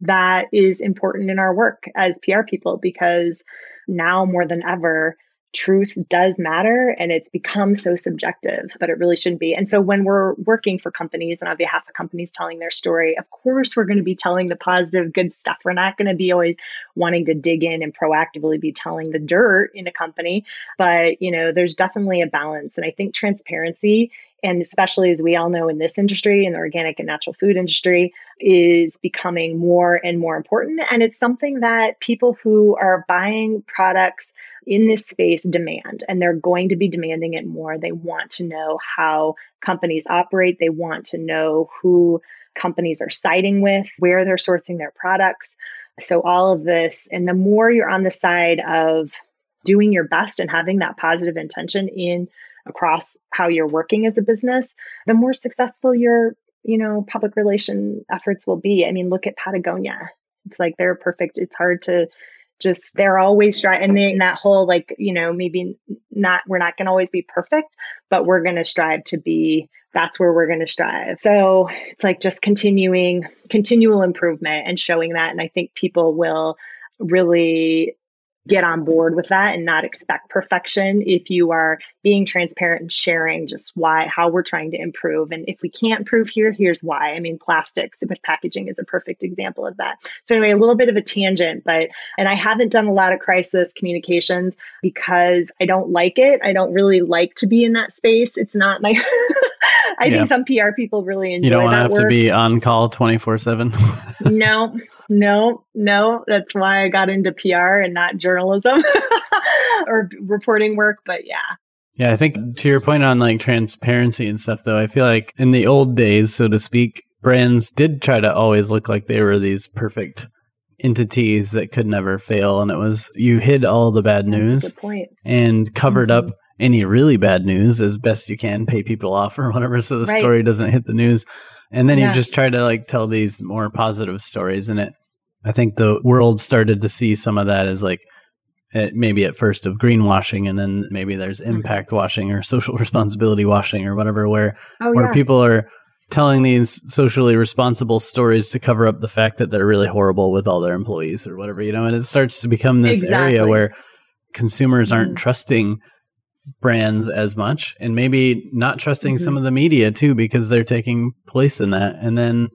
S1: that is important in our work as pr people because now more than ever truth does matter and it's become so subjective, but it really shouldn't be. And so when we're working for companies and on behalf of companies telling their story, of course we're going to be telling the positive, good stuff. We're not going to be always wanting to dig in and proactively be telling the dirt in a company. But, you know, there's definitely a balance. And I think transparency and especially as we all know in this industry in the organic and natural food industry is becoming more and more important. And it's something that people who are buying products in this space demand and they're going to be demanding it more. They want to know how companies operate. They want to know who companies are siding with where they're sourcing their products. So all of this and the more you're on the side of doing your best and having that positive intention in across how you're working as a business, the more successful your, you know, public relation efforts will be. I mean, look at Patagonia. It's like they're perfect. It's hard to just they're always trying and then that whole like you know maybe not we're not going to always be perfect but we're going to strive to be that's where we're going to strive so it's like just continuing continual improvement and showing that and i think people will really get on board with that and not expect perfection if you are being transparent and sharing just why how we're trying to improve and if we can't improve here here's why i mean plastics with packaging is a perfect example of that so anyway a little bit of a tangent but and i haven't done a lot of crisis communications because i don't like it i don't really like to be in that space it's not my [LAUGHS] I yeah. think some PR people really enjoy. That.
S2: You don't want
S1: to
S2: have
S1: work.
S2: to be on call twenty four seven. [LAUGHS]
S1: No, no, no. That's why I got into PR and not journalism [LAUGHS] or reporting work. But yeah.
S2: Yeah, I think to your point on like transparency and stuff, though, I feel like in the old days, so to speak, brands did try to always look like they were these perfect entities that could never fail. And it was you hid all the bad news and covered mm-hmm. up any really bad news as best you can, pay people off or [LAUGHS] whatever, so the right. story doesn't hit the news. And then yeah. you just try to like tell these more positive stories. And it, I think the world started to see some of that as like it, maybe at first of greenwashing, and then maybe there's mm-hmm. impact washing or social [LAUGHS] responsibility washing or whatever, where oh, where yeah. people are telling these socially responsible stories to cover up the fact that they're really horrible with all their employees or whatever, you know, and it starts to become this exactly. area where consumers aren't mm-hmm. trusting brands as much and maybe not trusting mm-hmm. some of the media too because they're taking place in that and then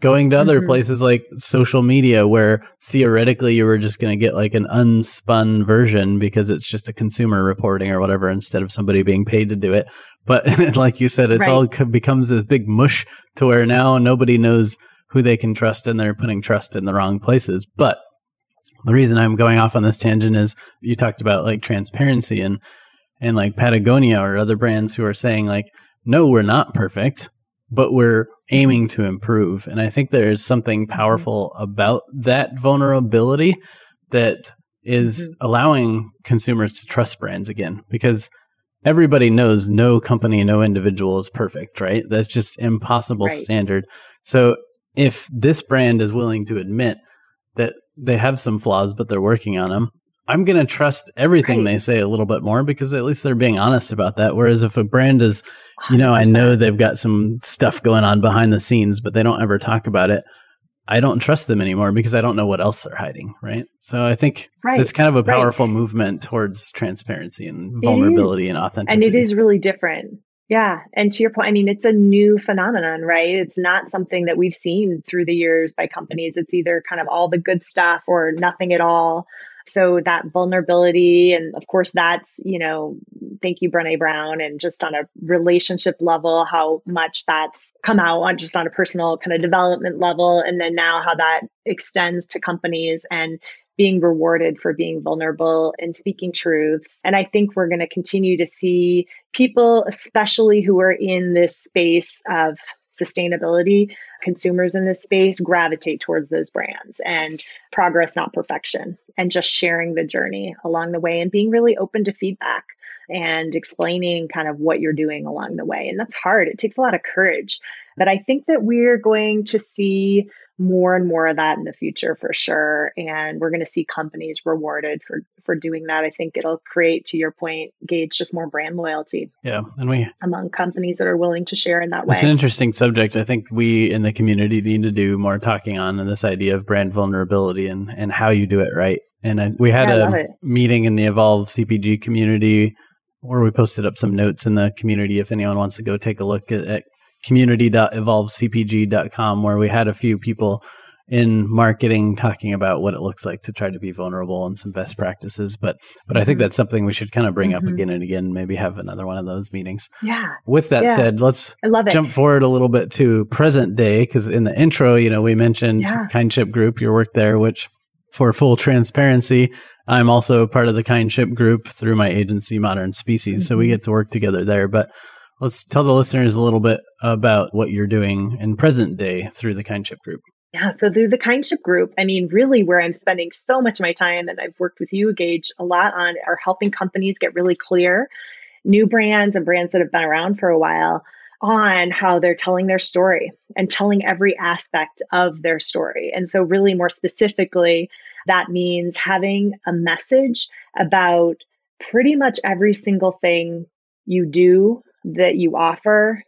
S2: going to other mm-hmm. places like social media where theoretically you were just going to get like an unspun version because it's just a consumer reporting or whatever instead of somebody being paid to do it but [LAUGHS] like you said it's right. all becomes this big mush to where now nobody knows who they can trust and they're putting trust in the wrong places but the reason I'm going off on this tangent is you talked about like transparency and and like Patagonia or other brands who are saying like, no, we're not perfect, but we're aiming to improve. And I think there is something mm-hmm. powerful about that vulnerability that is mm-hmm. allowing consumers to trust brands again because everybody knows no company, no individual is perfect, right? That's just impossible right. standard. So if this brand is willing to admit that they have some flaws, but they're working on them, I'm going to trust everything right. they say a little bit more because at least they're being honest about that. Whereas if a brand is, you know, I know they've got some stuff going on behind the scenes, but they don't ever talk about it. I don't trust them anymore because I don't know what else they're hiding, right? So I think right. it's kind of a powerful right. movement towards transparency and vulnerability and authenticity.
S1: And it is really different. Yeah. And to your point, I mean, it's a new phenomenon, right? It's not something that we've seen through the years by companies. It's either kind of all the good stuff or nothing at all. So that vulnerability, and of course, that's, you know, thank you, Brene Brown, and just on a relationship level, how much that's come out on just on a personal kind of development level. And then now how that extends to companies and being rewarded for being vulnerable and speaking truth. And I think we're going to continue to see people, especially who are in this space of sustainability, consumers in this space gravitate towards those brands and progress, not perfection, and just sharing the journey along the way and being really open to feedback and explaining kind of what you're doing along the way. And that's hard. It takes a lot of courage. But I think that we're going to see more and more of that in the future for sure and we're going to see companies rewarded for for doing that. I think it'll create to your point Gage just more brand loyalty
S2: yeah and we
S1: among companies that are willing to share in that way.
S2: it's an interesting subject. I think we in the community need to do more talking on this idea of brand vulnerability and and how you do it right? And I, we had yeah, a meeting in the evolve cpg community where we posted up some notes in the community if anyone wants to go take a look at, at community.evolvecpg.com where we had a few people in marketing talking about what it looks like to try to be vulnerable and some best practices but but i think mm-hmm. that's something we should kind of bring mm-hmm. up again and again maybe have another one of those meetings
S1: yeah
S2: with that
S1: yeah.
S2: said let's
S1: I love it.
S2: jump forward a little bit to present day because in the intro you know we mentioned yeah. kindship group your work there which for full transparency i'm also part of the kindship group through my agency modern species mm-hmm. so we mm-hmm. get to work together there but Let's tell the listeners a little bit about what you're doing in present day through the Kindship Group.
S1: Yeah, so through the Kindship Group, I mean, really where I'm spending so much of my time, and I've worked with you, Gage, a lot on, are helping companies get really clear, new brands and brands that have been around for a while, on how they're telling their story and telling every aspect of their story. And so, really, more specifically, that means having a message about pretty much every single thing you do that you offer.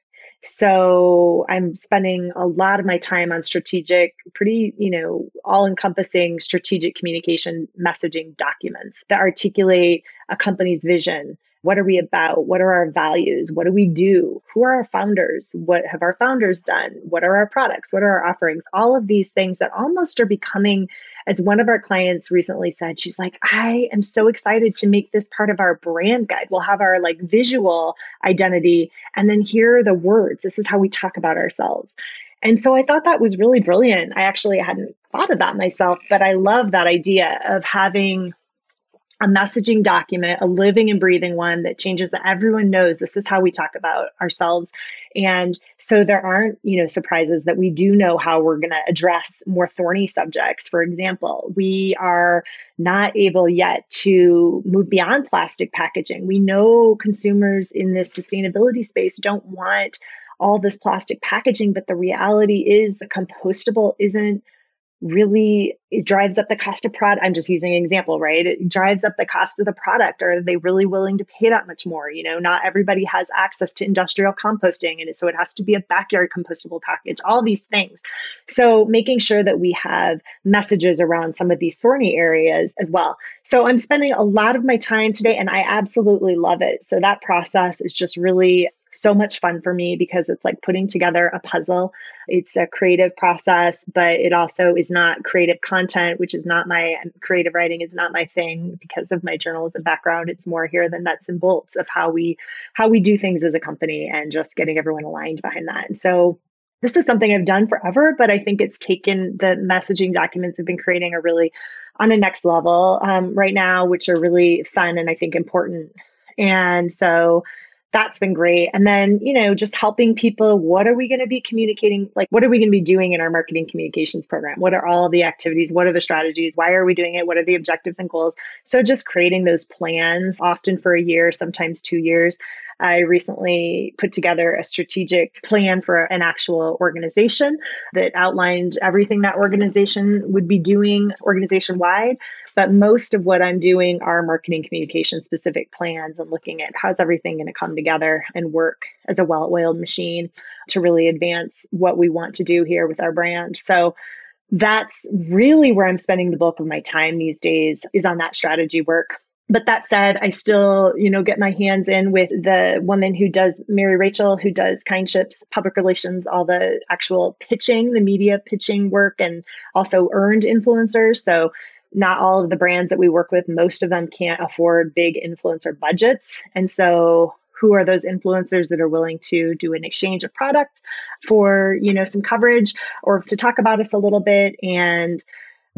S1: So I'm spending a lot of my time on strategic, pretty, you know, all encompassing strategic communication messaging documents that articulate a company's vision, what are we about? What are our values? What do we do? Who are our founders? What have our founders done? What are our products? What are our offerings? All of these things that almost are becoming, as one of our clients recently said, she's like, I am so excited to make this part of our brand guide. We'll have our like visual identity, and then here are the words. This is how we talk about ourselves. And so I thought that was really brilliant. I actually hadn't thought of that myself, but I love that idea of having a messaging document, a living and breathing one that changes that everyone knows this is how we talk about ourselves. And so there aren't, you know, surprises that we do know how we're going to address more thorny subjects. For example, we are not able yet to move beyond plastic packaging. We know consumers in this sustainability space don't want all this plastic packaging, but the reality is the compostable isn't really it drives up the cost of product i'm just using an example right? It drives up the cost of the product. Are they really willing to pay that much more? You know not everybody has access to industrial composting and so it has to be a backyard compostable package all these things. So making sure that we have messages around some of these thorny areas as well. So i'm spending a lot of my time today and i absolutely love it. So that process is just really so much fun for me because it's like putting together a puzzle. It's a creative process, but it also is not creative content, which is not my creative writing is not my thing because of my journalism background. It's more here the nuts and bolts of how we how we do things as a company and just getting everyone aligned behind that. And so this is something I've done forever, but I think it's taken the messaging documents I've been creating are really on a next level um, right now, which are really fun and I think important. And so that's been great. And then, you know, just helping people. What are we going to be communicating? Like, what are we going to be doing in our marketing communications program? What are all the activities? What are the strategies? Why are we doing it? What are the objectives and goals? So, just creating those plans, often for a year, sometimes two years, I recently put together a strategic plan for an actual organization that outlined everything that organization would be doing organization wide. But most of what I'm doing are marketing communication specific plans and looking at how's everything going to come together and work as a well oiled machine to really advance what we want to do here with our brand. So that's really where I'm spending the bulk of my time these days is on that strategy work but that said, I still, you know, get my hands in with the woman who does Mary Rachel, who does Kindships, public relations, all the actual pitching, the media pitching work, and also earned influencers. So not all of the brands that we work with, most of them can't afford big influencer budgets. And so who are those influencers that are willing to do an exchange of product for, you know, some coverage or to talk about us a little bit and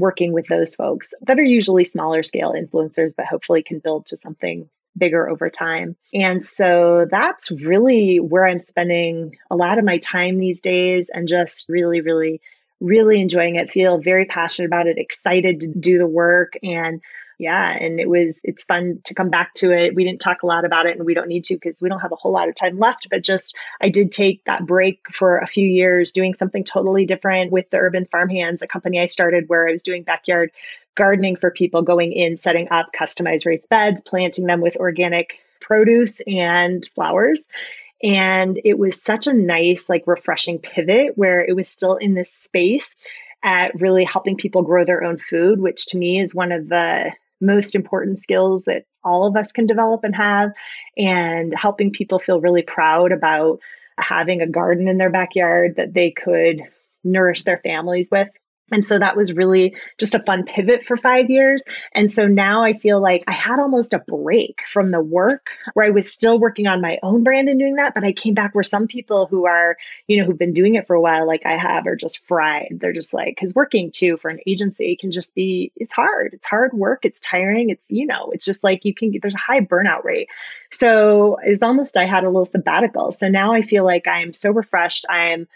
S1: working with those folks that are usually smaller scale influencers, but hopefully can build to something bigger over time. And so that's really where I'm spending a lot of my time these days and just really, really, really enjoying it. Feel very passionate about it, excited to do the work and yeah and it was it's fun to come back to it. We didn't talk a lot about it and we don't need to because we don't have a whole lot of time left but just i did take that break for a few years doing something totally different with the urban farmhands a company i started where i was doing backyard gardening for people going in setting up customized raised beds planting them with organic produce and flowers. And it was such a nice like refreshing pivot where it was still in this space at really helping people grow their own food, which to me is one of the most important skills that all of us can develop and have, and helping people feel really proud about having a garden in their backyard that they could nourish their families with. And so that was really just a fun pivot for five years. And so now I feel like I had almost a break from the work where I was still working on my own brand and doing that. But I came back where some people who are, you know, who've been doing it for a while, like I have, are just fried. They're just like, because working too for an agency can just be, it's hard. It's hard work. It's tiring. It's, you know, it's just like you can, there's a high burnout rate. So it's almost, I had a little sabbatical. So now I feel like I'm so refreshed. I'm,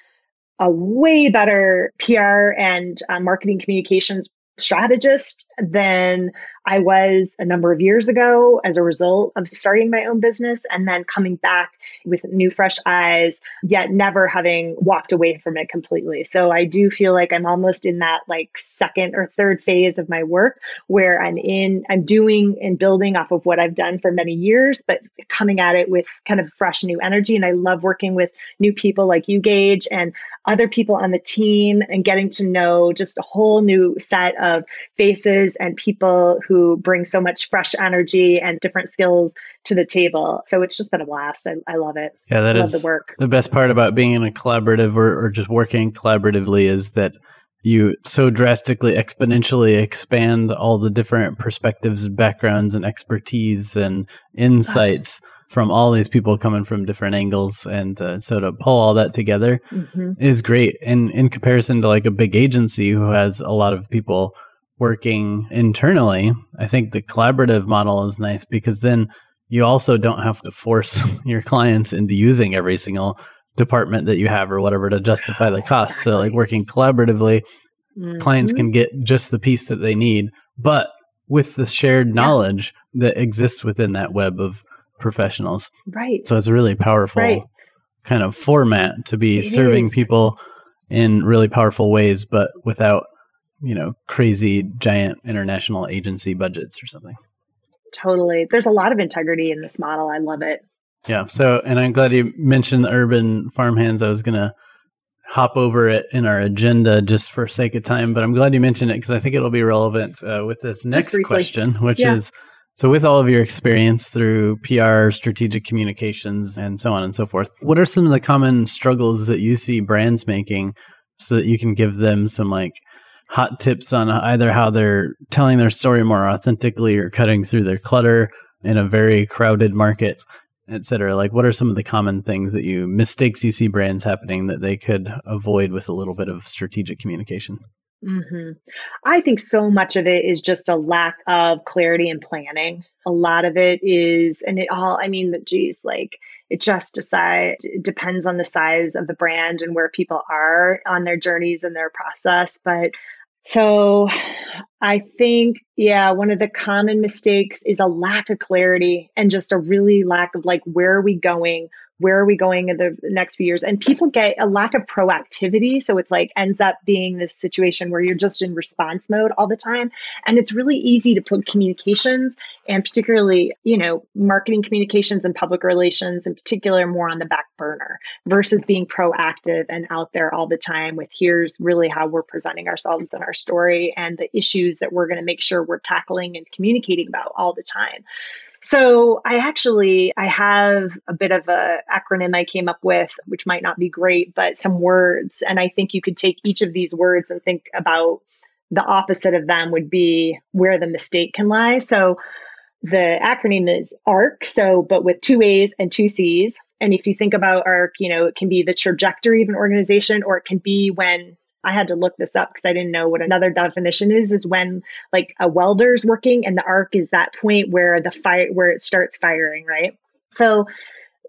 S1: a way better PR and uh, marketing communications strategist than I was a number of years ago as a result of starting my own business and then coming back with new, fresh eyes, yet never having walked away from it completely. So I do feel like I'm almost in that like second or third phase of my work where I'm in, I'm doing and building off of what I've done for many years, but coming at it with kind of fresh new energy. And I love working with new people like you, Gage, and other people on the team and getting to know just a whole new set of faces and people who bring so much fresh energy and different skills to the table. So it's just been a blast. I, I love it.
S2: Yeah, that is the work. The best part about being in a collaborative or, or just working collaboratively is that you so drastically exponentially expand all the different perspectives backgrounds and expertise and insights [SIGHS] from all these people coming from different angles and uh, so to pull all that together mm-hmm. is great and in comparison to like a big agency who has a lot of people working internally i think the collaborative model is nice because then you also don't have to force [LAUGHS] your clients into using every single department that you have or whatever to justify the cost so like working collaboratively mm-hmm. clients can get just the piece that they need but with the shared knowledge yeah. that exists within that web of professionals.
S1: Right.
S2: So it's a really powerful right. kind of format to be it serving is. people in really powerful ways, but without, you know, crazy giant international agency budgets or something.
S1: Totally. There's a lot of integrity in this model. I love it.
S2: Yeah. So, and I'm glad you mentioned the urban farmhands. I was going to hop over it in our agenda just for sake of time, but I'm glad you mentioned it because I think it'll be relevant uh, with this next question, which yeah. is so, with all of your experience through PR, strategic communications, and so on and so forth, what are some of the common struggles that you see brands making so that you can give them some like hot tips on either how they're telling their story more authentically or cutting through their clutter in a very crowded market, etc. Like, what are some of the common things that you mistakes you see brands happening that they could avoid with a little bit of strategic communication?
S1: Mm-hmm. I think so much of it is just a lack of clarity and planning. A lot of it is, and it all, I mean, geez, like it just decide, it depends on the size of the brand and where people are on their journeys and their process. But so I think, yeah, one of the common mistakes is a lack of clarity and just a really lack of like, where are we going? Where are we going in the next few years? And people get a lack of proactivity. So it's like ends up being this situation where you're just in response mode all the time. And it's really easy to put communications and particularly you know marketing communications and public relations in particular more on the back burner versus being proactive and out there all the time with here's really how we're presenting ourselves and our story and the issues that we're going to make sure we're tackling and communicating about all the time so I actually I have a bit of a acronym I came up with, which might not be great, but some words. And I think you could take each of these words and think about the opposite of them would be where the mistake can lie. So the acronym is ARC, so but with two A's and two C's. And if you think about ARC, you know, it can be the trajectory of an organization or it can be when I had to look this up because I didn't know what another definition is. Is when like a welder's working and the arc is that point where the fire where it starts firing, right? So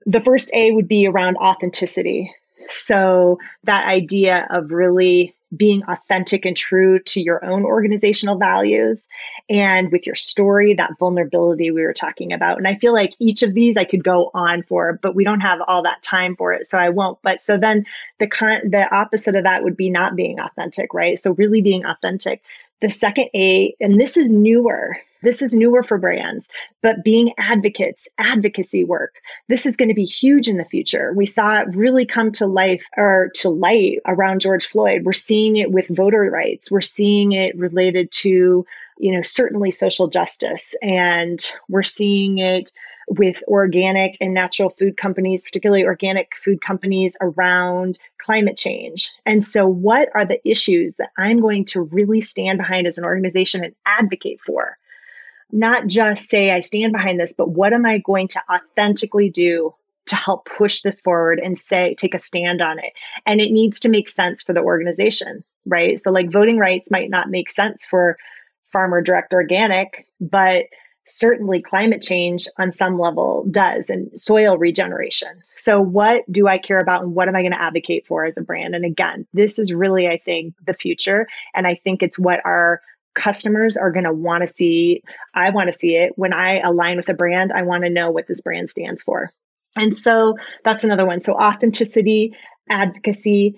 S1: the first A would be around authenticity. So that idea of really being authentic and true to your own organizational values and with your story, that vulnerability we were talking about. And I feel like each of these I could go on for, but we don't have all that time for it. So I won't. But so then the con- the opposite of that would be not being authentic, right? So really being authentic. The second A, and this is newer, this is newer for brands, but being advocates, advocacy work, this is going to be huge in the future. We saw it really come to life or to light around George Floyd. We're seeing it with voter rights. We're seeing it related to, you know, certainly social justice. And we're seeing it with organic and natural food companies, particularly organic food companies around climate change. And so, what are the issues that I'm going to really stand behind as an organization and advocate for? Not just say, I stand behind this, but what am I going to authentically do to help push this forward and say, take a stand on it? And it needs to make sense for the organization, right? So, like voting rights might not make sense for farmer direct organic, but certainly climate change on some level does and soil regeneration. So what do I care about and what am I going to advocate for as a brand? And again, this is really I think the future and I think it's what our customers are going to want to see, I want to see it. When I align with a brand, I want to know what this brand stands for. And so that's another one. So authenticity, advocacy,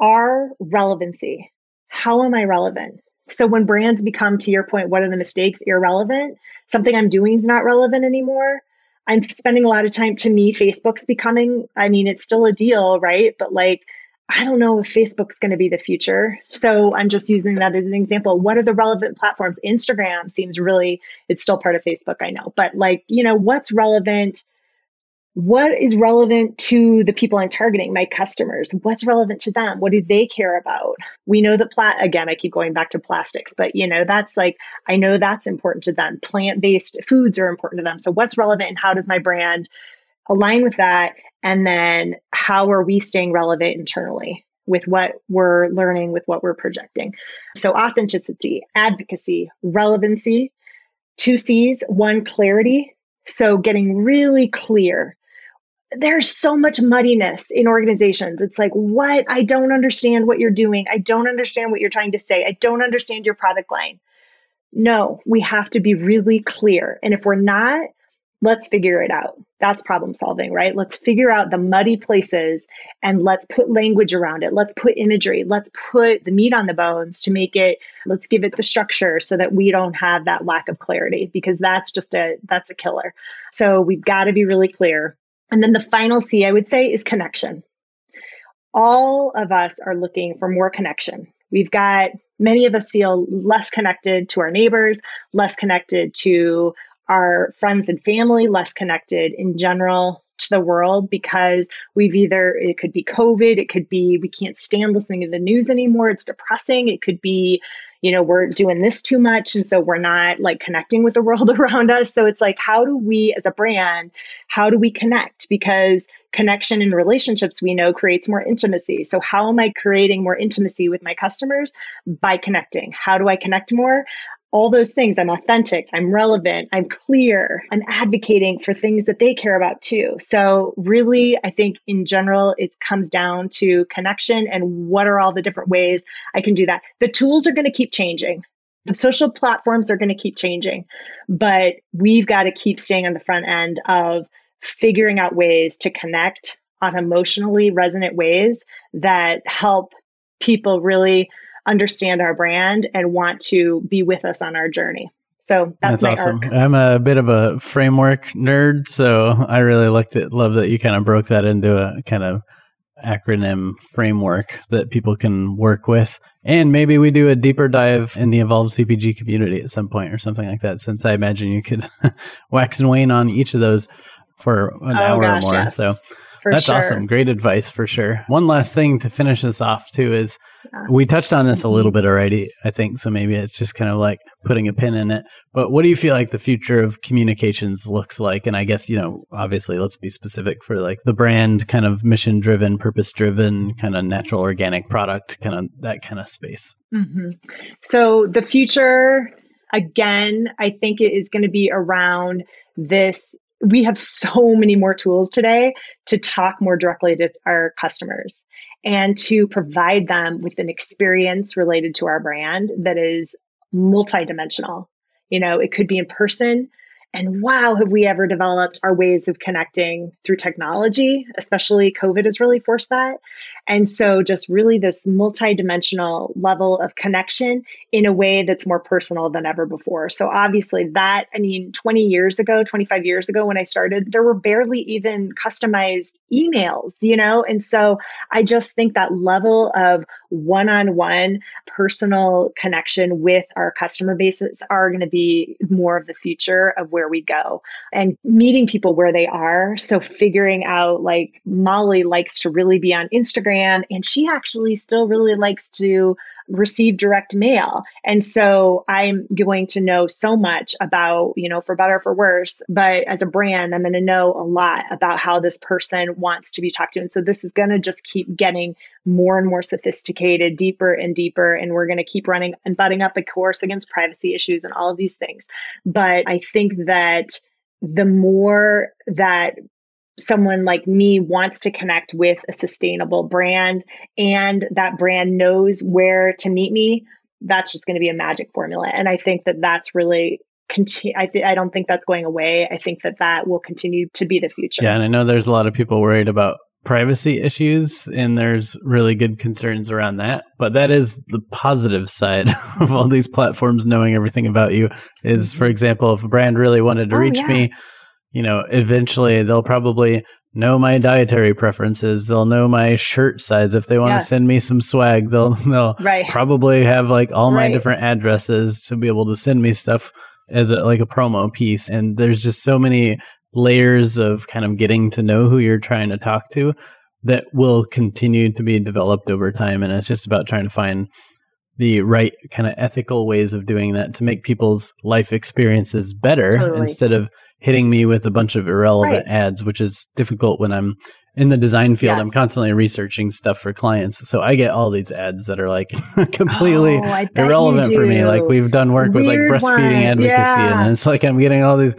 S1: our relevancy. How am I relevant? So when brands become, to your point, what are the mistakes? Irrelevant. Something I'm doing is not relevant anymore. I'm spending a lot of time to me, Facebook's becoming, I mean, it's still a deal, right? But like, I don't know if Facebook's going to be the future. So I'm just using that as an example. What are the relevant platforms? Instagram seems really, it's still part of Facebook, I know, but like, you know, what's relevant? What is relevant to the people I'm targeting, my customers? What's relevant to them? What do they care about? We know that plat again, I keep going back to plastics, but you know, that's like I know that's important to them. Plant-based foods are important to them. So what's relevant and how does my brand align with that? And then how are we staying relevant internally with what we're learning, with what we're projecting? So, authenticity, advocacy, relevancy, two C's, one clarity. So, getting really clear. There's so much muddiness in organizations. It's like, what? I don't understand what you're doing. I don't understand what you're trying to say. I don't understand your product line. No, we have to be really clear. And if we're not, let's figure it out. That's problem solving, right? Let's figure out the muddy places and let's put language around it. Let's put imagery. Let's put the meat on the bones to make it, let's give it the structure so that we don't have that lack of clarity because that's just a, that's a killer. So we've got to be really clear. And then the final C I would say is connection. All of us are looking for more connection. We've got many of us feel less connected to our neighbors, less connected to our friends and family less connected in general to the world because we've either it could be covid it could be we can't stand listening to the news anymore it's depressing it could be you know we're doing this too much and so we're not like connecting with the world [LAUGHS] around us. So it's like how do we as a brand how do we connect? Because connection and relationships we know creates more intimacy. So how am i creating more intimacy with my customers? By connecting. How do i connect more all those things. I'm authentic, I'm relevant, I'm clear, I'm advocating for things that they care about too. So, really, I think in general, it comes down to connection and what are all the different ways I can do that. The tools are going to keep changing. The social platforms are going to keep changing, but we've got to keep staying on the front end of figuring out ways to connect on emotionally resonant ways that help people really understand our brand and want to be with us on our journey. So that's, that's awesome. Arc.
S2: I'm a bit of a framework nerd, so I really liked it. Love that you kind of broke that into a kind of acronym framework that people can work with. And maybe we do a deeper dive in the Evolve CPG community at some point or something like that, since I imagine you could [LAUGHS] wax and wane on each of those for an oh, hour gosh, or more. Yes. So that's sure. awesome. Great advice for sure. One last thing to finish this off too is yeah. We touched on this a little mm-hmm. bit already, I think. So maybe it's just kind of like putting a pin in it. But what do you feel like the future of communications looks like? And I guess, you know, obviously, let's be specific for like the brand kind of mission driven, purpose driven, kind of natural organic product, kind of that kind of space.
S1: Mm-hmm. So the future, again, I think it is going to be around this we have so many more tools today to talk more directly to our customers and to provide them with an experience related to our brand that is multidimensional. You know, it could be in person, and wow, have we ever developed our ways of connecting through technology? Especially COVID has really forced that. And so, just really this multidimensional level of connection in a way that's more personal than ever before. So, obviously, that, I mean, 20 years ago, 25 years ago, when I started, there were barely even customized emails, you know? And so, I just think that level of one on one personal connection with our customer bases are going to be more of the future of where we go and meeting people where they are. So figuring out like Molly likes to really be on Instagram and she actually still really likes to receive direct mail. And so I'm going to know so much about, you know, for better for worse, but as a brand, I'm going to know a lot about how this person wants to be talked to. And so this is going to just keep getting more and more sophisticated, deeper and deeper. And we're going to keep running and butting up, of course, against privacy issues and all of these things. But I think that the more that someone like me wants to connect with a sustainable brand and that brand knows where to meet me, that's just going to be a magic formula. And I think that that's really continue. I, th- I don't think that's going away. I think that that will continue to be the future.
S2: Yeah. And I know there's a lot of people worried about privacy issues and there's really good concerns around that but that is the positive side [LAUGHS] of all these platforms knowing everything about you is for mm-hmm. example if a brand really wanted to oh, reach yeah. me you know eventually they'll probably know my dietary preferences they'll know my shirt size if they want yes. to send me some swag they'll [LAUGHS] they'll right. probably have like all right. my different addresses to be able to send me stuff as a, like a promo piece and there's just so many layers of kind of getting to know who you're trying to talk to that will continue to be developed over time. And it's just about trying to find the right kind of ethical ways of doing that to make people's life experiences better totally. instead of hitting me with a bunch of irrelevant right. ads, which is difficult when I'm in the design field. I'm constantly researching stuff for clients. So I get all these ads that are like [LAUGHS] completely oh, irrelevant for me. Like we've done work Weird with like breastfeeding one. advocacy yeah. and it's like I'm getting all these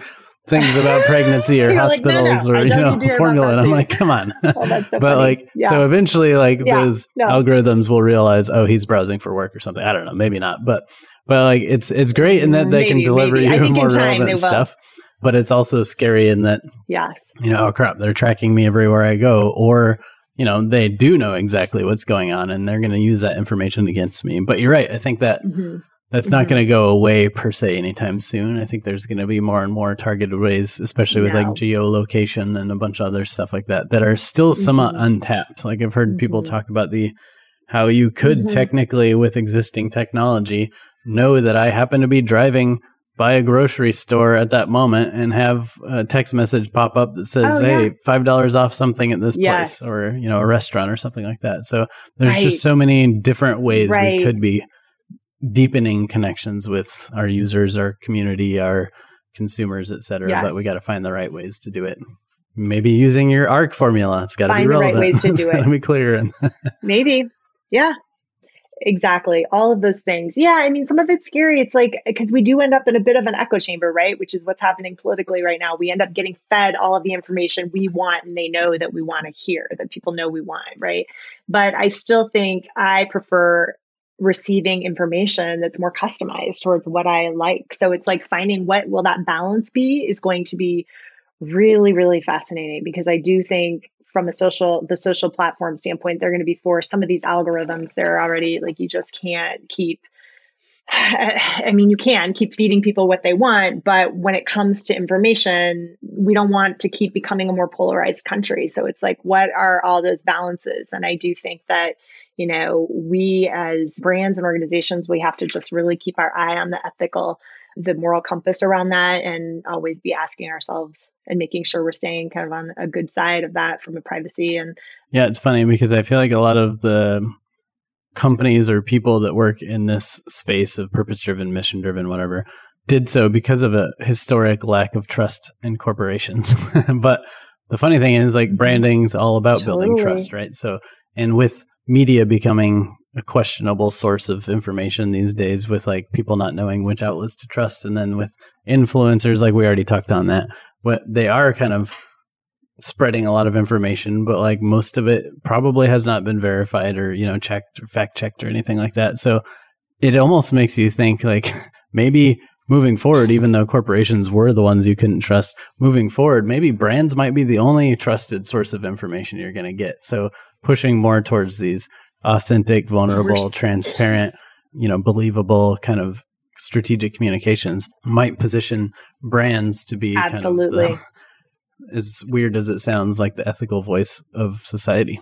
S2: things about pregnancy [LAUGHS] or hospitals like, no, no, or you know formula and i'm like come on [LAUGHS] oh, so but like yeah. so eventually like yeah, those no. algorithms will realize oh he's browsing for work or something i don't know maybe not but but like it's it's great in that maybe, they can deliver maybe. you more relevant stuff but it's also scary in that
S1: yes
S2: you know oh crap they're tracking me everywhere i go or you know they do know exactly what's going on and they're going to use that information against me but you're right i think that mm-hmm that's mm-hmm. not going to go away per se anytime soon. I think there's going to be more and more targeted ways, especially with like geolocation and a bunch of other stuff like that, that are still mm-hmm. somewhat untapped. Like I've heard mm-hmm. people talk about the how you could mm-hmm. technically, with existing technology, know that I happen to be driving by a grocery store at that moment and have a text message pop up that says, oh, "Hey, five dollars off something at this yes. place," or you know, a restaurant or something like that. So there's right. just so many different ways right. we could be deepening connections with our users, our community, our consumers, et cetera. Yes. But we got to find the right ways to do it. Maybe using your ARC formula. It's got to be relevant. Right ways to do [LAUGHS] it. to be clear. [LAUGHS]
S1: Maybe. Yeah. Exactly. All of those things. Yeah. I mean, some of it's scary. It's like, because we do end up in a bit of an echo chamber, right? Which is what's happening politically right now. We end up getting fed all of the information we want and they know that we want to hear, that people know we want, right? But I still think I prefer receiving information that's more customized towards what I like. So it's like finding what will that balance be is going to be really really fascinating because I do think from a social the social platform standpoint they're going to be for some of these algorithms they're already like you just can't keep [SIGHS] I mean, you can keep feeding people what they want, but when it comes to information, we don't want to keep becoming a more polarized country. So it's like, what are all those balances? And I do think that you know, we as brands and organizations, we have to just really keep our eye on the ethical, the moral compass around that and always be asking ourselves and making sure we're staying kind of on a good side of that from a privacy and
S2: yeah it's funny because i feel like a lot of the companies or people that work in this space of purpose driven mission driven whatever did so because of a historic lack of trust in corporations [LAUGHS] but the funny thing is like mm-hmm. branding's all about totally. building trust right so and with media becoming a questionable source of information these days with like people not knowing which outlets to trust and then with influencers like we already talked on that what they are kind of spreading a lot of information but like most of it probably has not been verified or you know checked or fact checked or anything like that. So it almost makes you think like [LAUGHS] maybe moving forward even though corporations were the ones you couldn't trust moving forward maybe brands might be the only trusted source of information you're going to get so pushing more towards these authentic, vulnerable, transparent, you know, believable kind of strategic communications might position brands to be absolutely kind of the, [LAUGHS] as weird as it sounds like the ethical voice of society.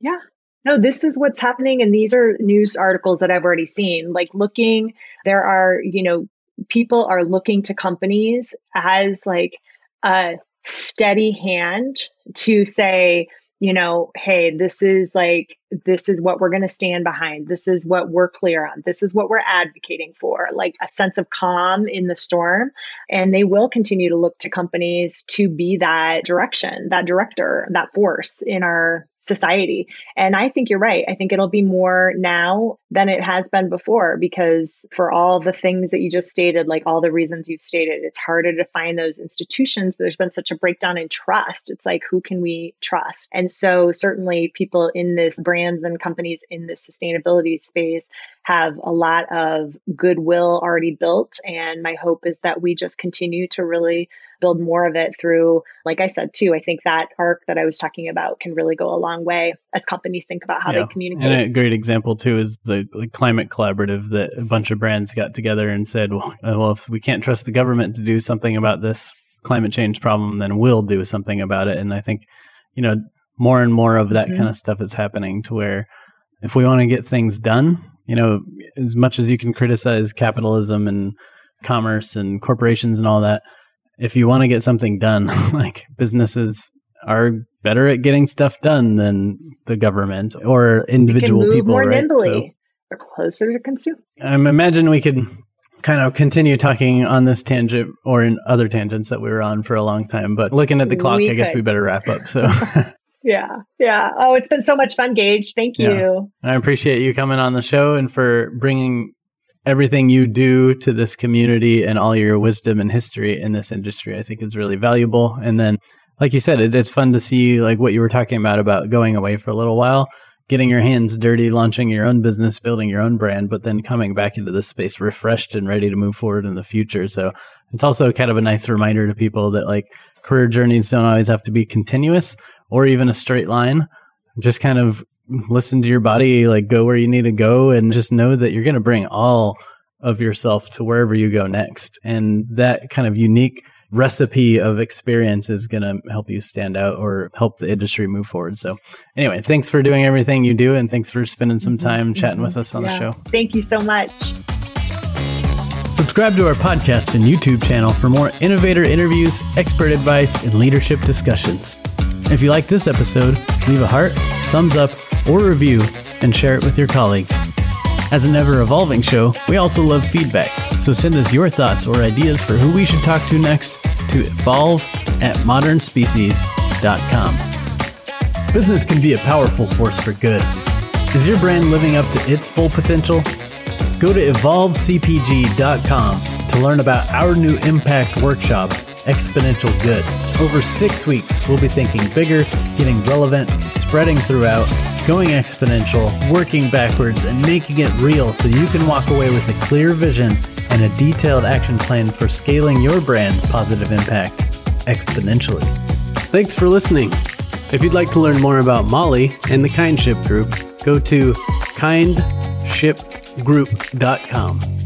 S1: Yeah. No, this is what's happening. And these are news articles that I've already seen. Like looking, there are, you know, people are looking to companies as like a steady hand to say, you know, hey, this is like, this is what we're going to stand behind. This is what we're clear on. This is what we're advocating for, like a sense of calm in the storm. And they will continue to look to companies to be that direction, that director, that force in our society. And I think you're right. I think it'll be more now than it has been before because for all the things that you just stated, like all the reasons you've stated, it's harder to find those institutions. There's been such a breakdown in trust. It's like, who can we trust? And so, certainly, people in this brands and companies in this sustainability space have a lot of goodwill already built. And my hope is that we just continue to really build more of it through, like I said, too, I think that arc that I was talking about can really go a long way as companies think about how yeah. they communicate.
S2: And a great example, too, is the, the, climate collaborative that a bunch of brands got together and said, well, uh, well, if we can't trust the government to do something about this climate change problem, then we'll do something about it. And I think, you know, more and more of that mm-hmm. kind of stuff is happening to where if we want to get things done, you know, as much as you can criticize capitalism and commerce and corporations and all that, if you want to get something done, [LAUGHS] like businesses are better at getting stuff done than the government or individual people.
S1: More
S2: right?
S1: nimbly so, closer to consumer.
S2: I imagine we could kind of continue talking on this tangent or in other tangents that we were on for a long time. But looking at the clock, we I guess we better wrap up. So [LAUGHS]
S1: Yeah. Yeah. Oh, it's been so much fun, Gage. Thank you.
S2: Yeah. I appreciate you coming on the show and for bringing everything you do to this community and all your wisdom and history in this industry. I think is really valuable. And then, like you said, it's fun to see like what you were talking about about going away for a little while, getting your hands dirty, launching your own business, building your own brand, but then coming back into this space refreshed and ready to move forward in the future. So it's also kind of a nice reminder to people that like career journeys don't always have to be continuous or even a straight line. Just kind of listen to your body, like go where you need to go, and just know that you're going to bring all of yourself to wherever you go next. And that kind of unique recipe of experience is going to help you stand out or help the industry move forward. So, anyway, thanks for doing everything you do, and thanks for spending some mm-hmm. time chatting with us on yeah. the show.
S1: Thank you so much.
S2: Subscribe to our podcast and YouTube channel for more innovator interviews, expert advice, and leadership discussions. If you like this episode, leave a heart, thumbs up, or review and share it with your colleagues. As an ever evolving show, we also love feedback, so send us your thoughts or ideas for who we should talk to next to evolve at modernspecies.com. Business can be a powerful force for good. Is your brand living up to its full potential? Go to evolvecpg.com to learn about our new impact workshop exponential good. Over six weeks, we'll be thinking bigger, getting relevant, spreading throughout, going exponential, working backwards, and making it real so you can walk away with a clear vision and a detailed action plan for scaling your brand's positive impact exponentially. Thanks for listening. If you'd like to learn more about Molly and the Kindship Group, go to kindshipgroup.com.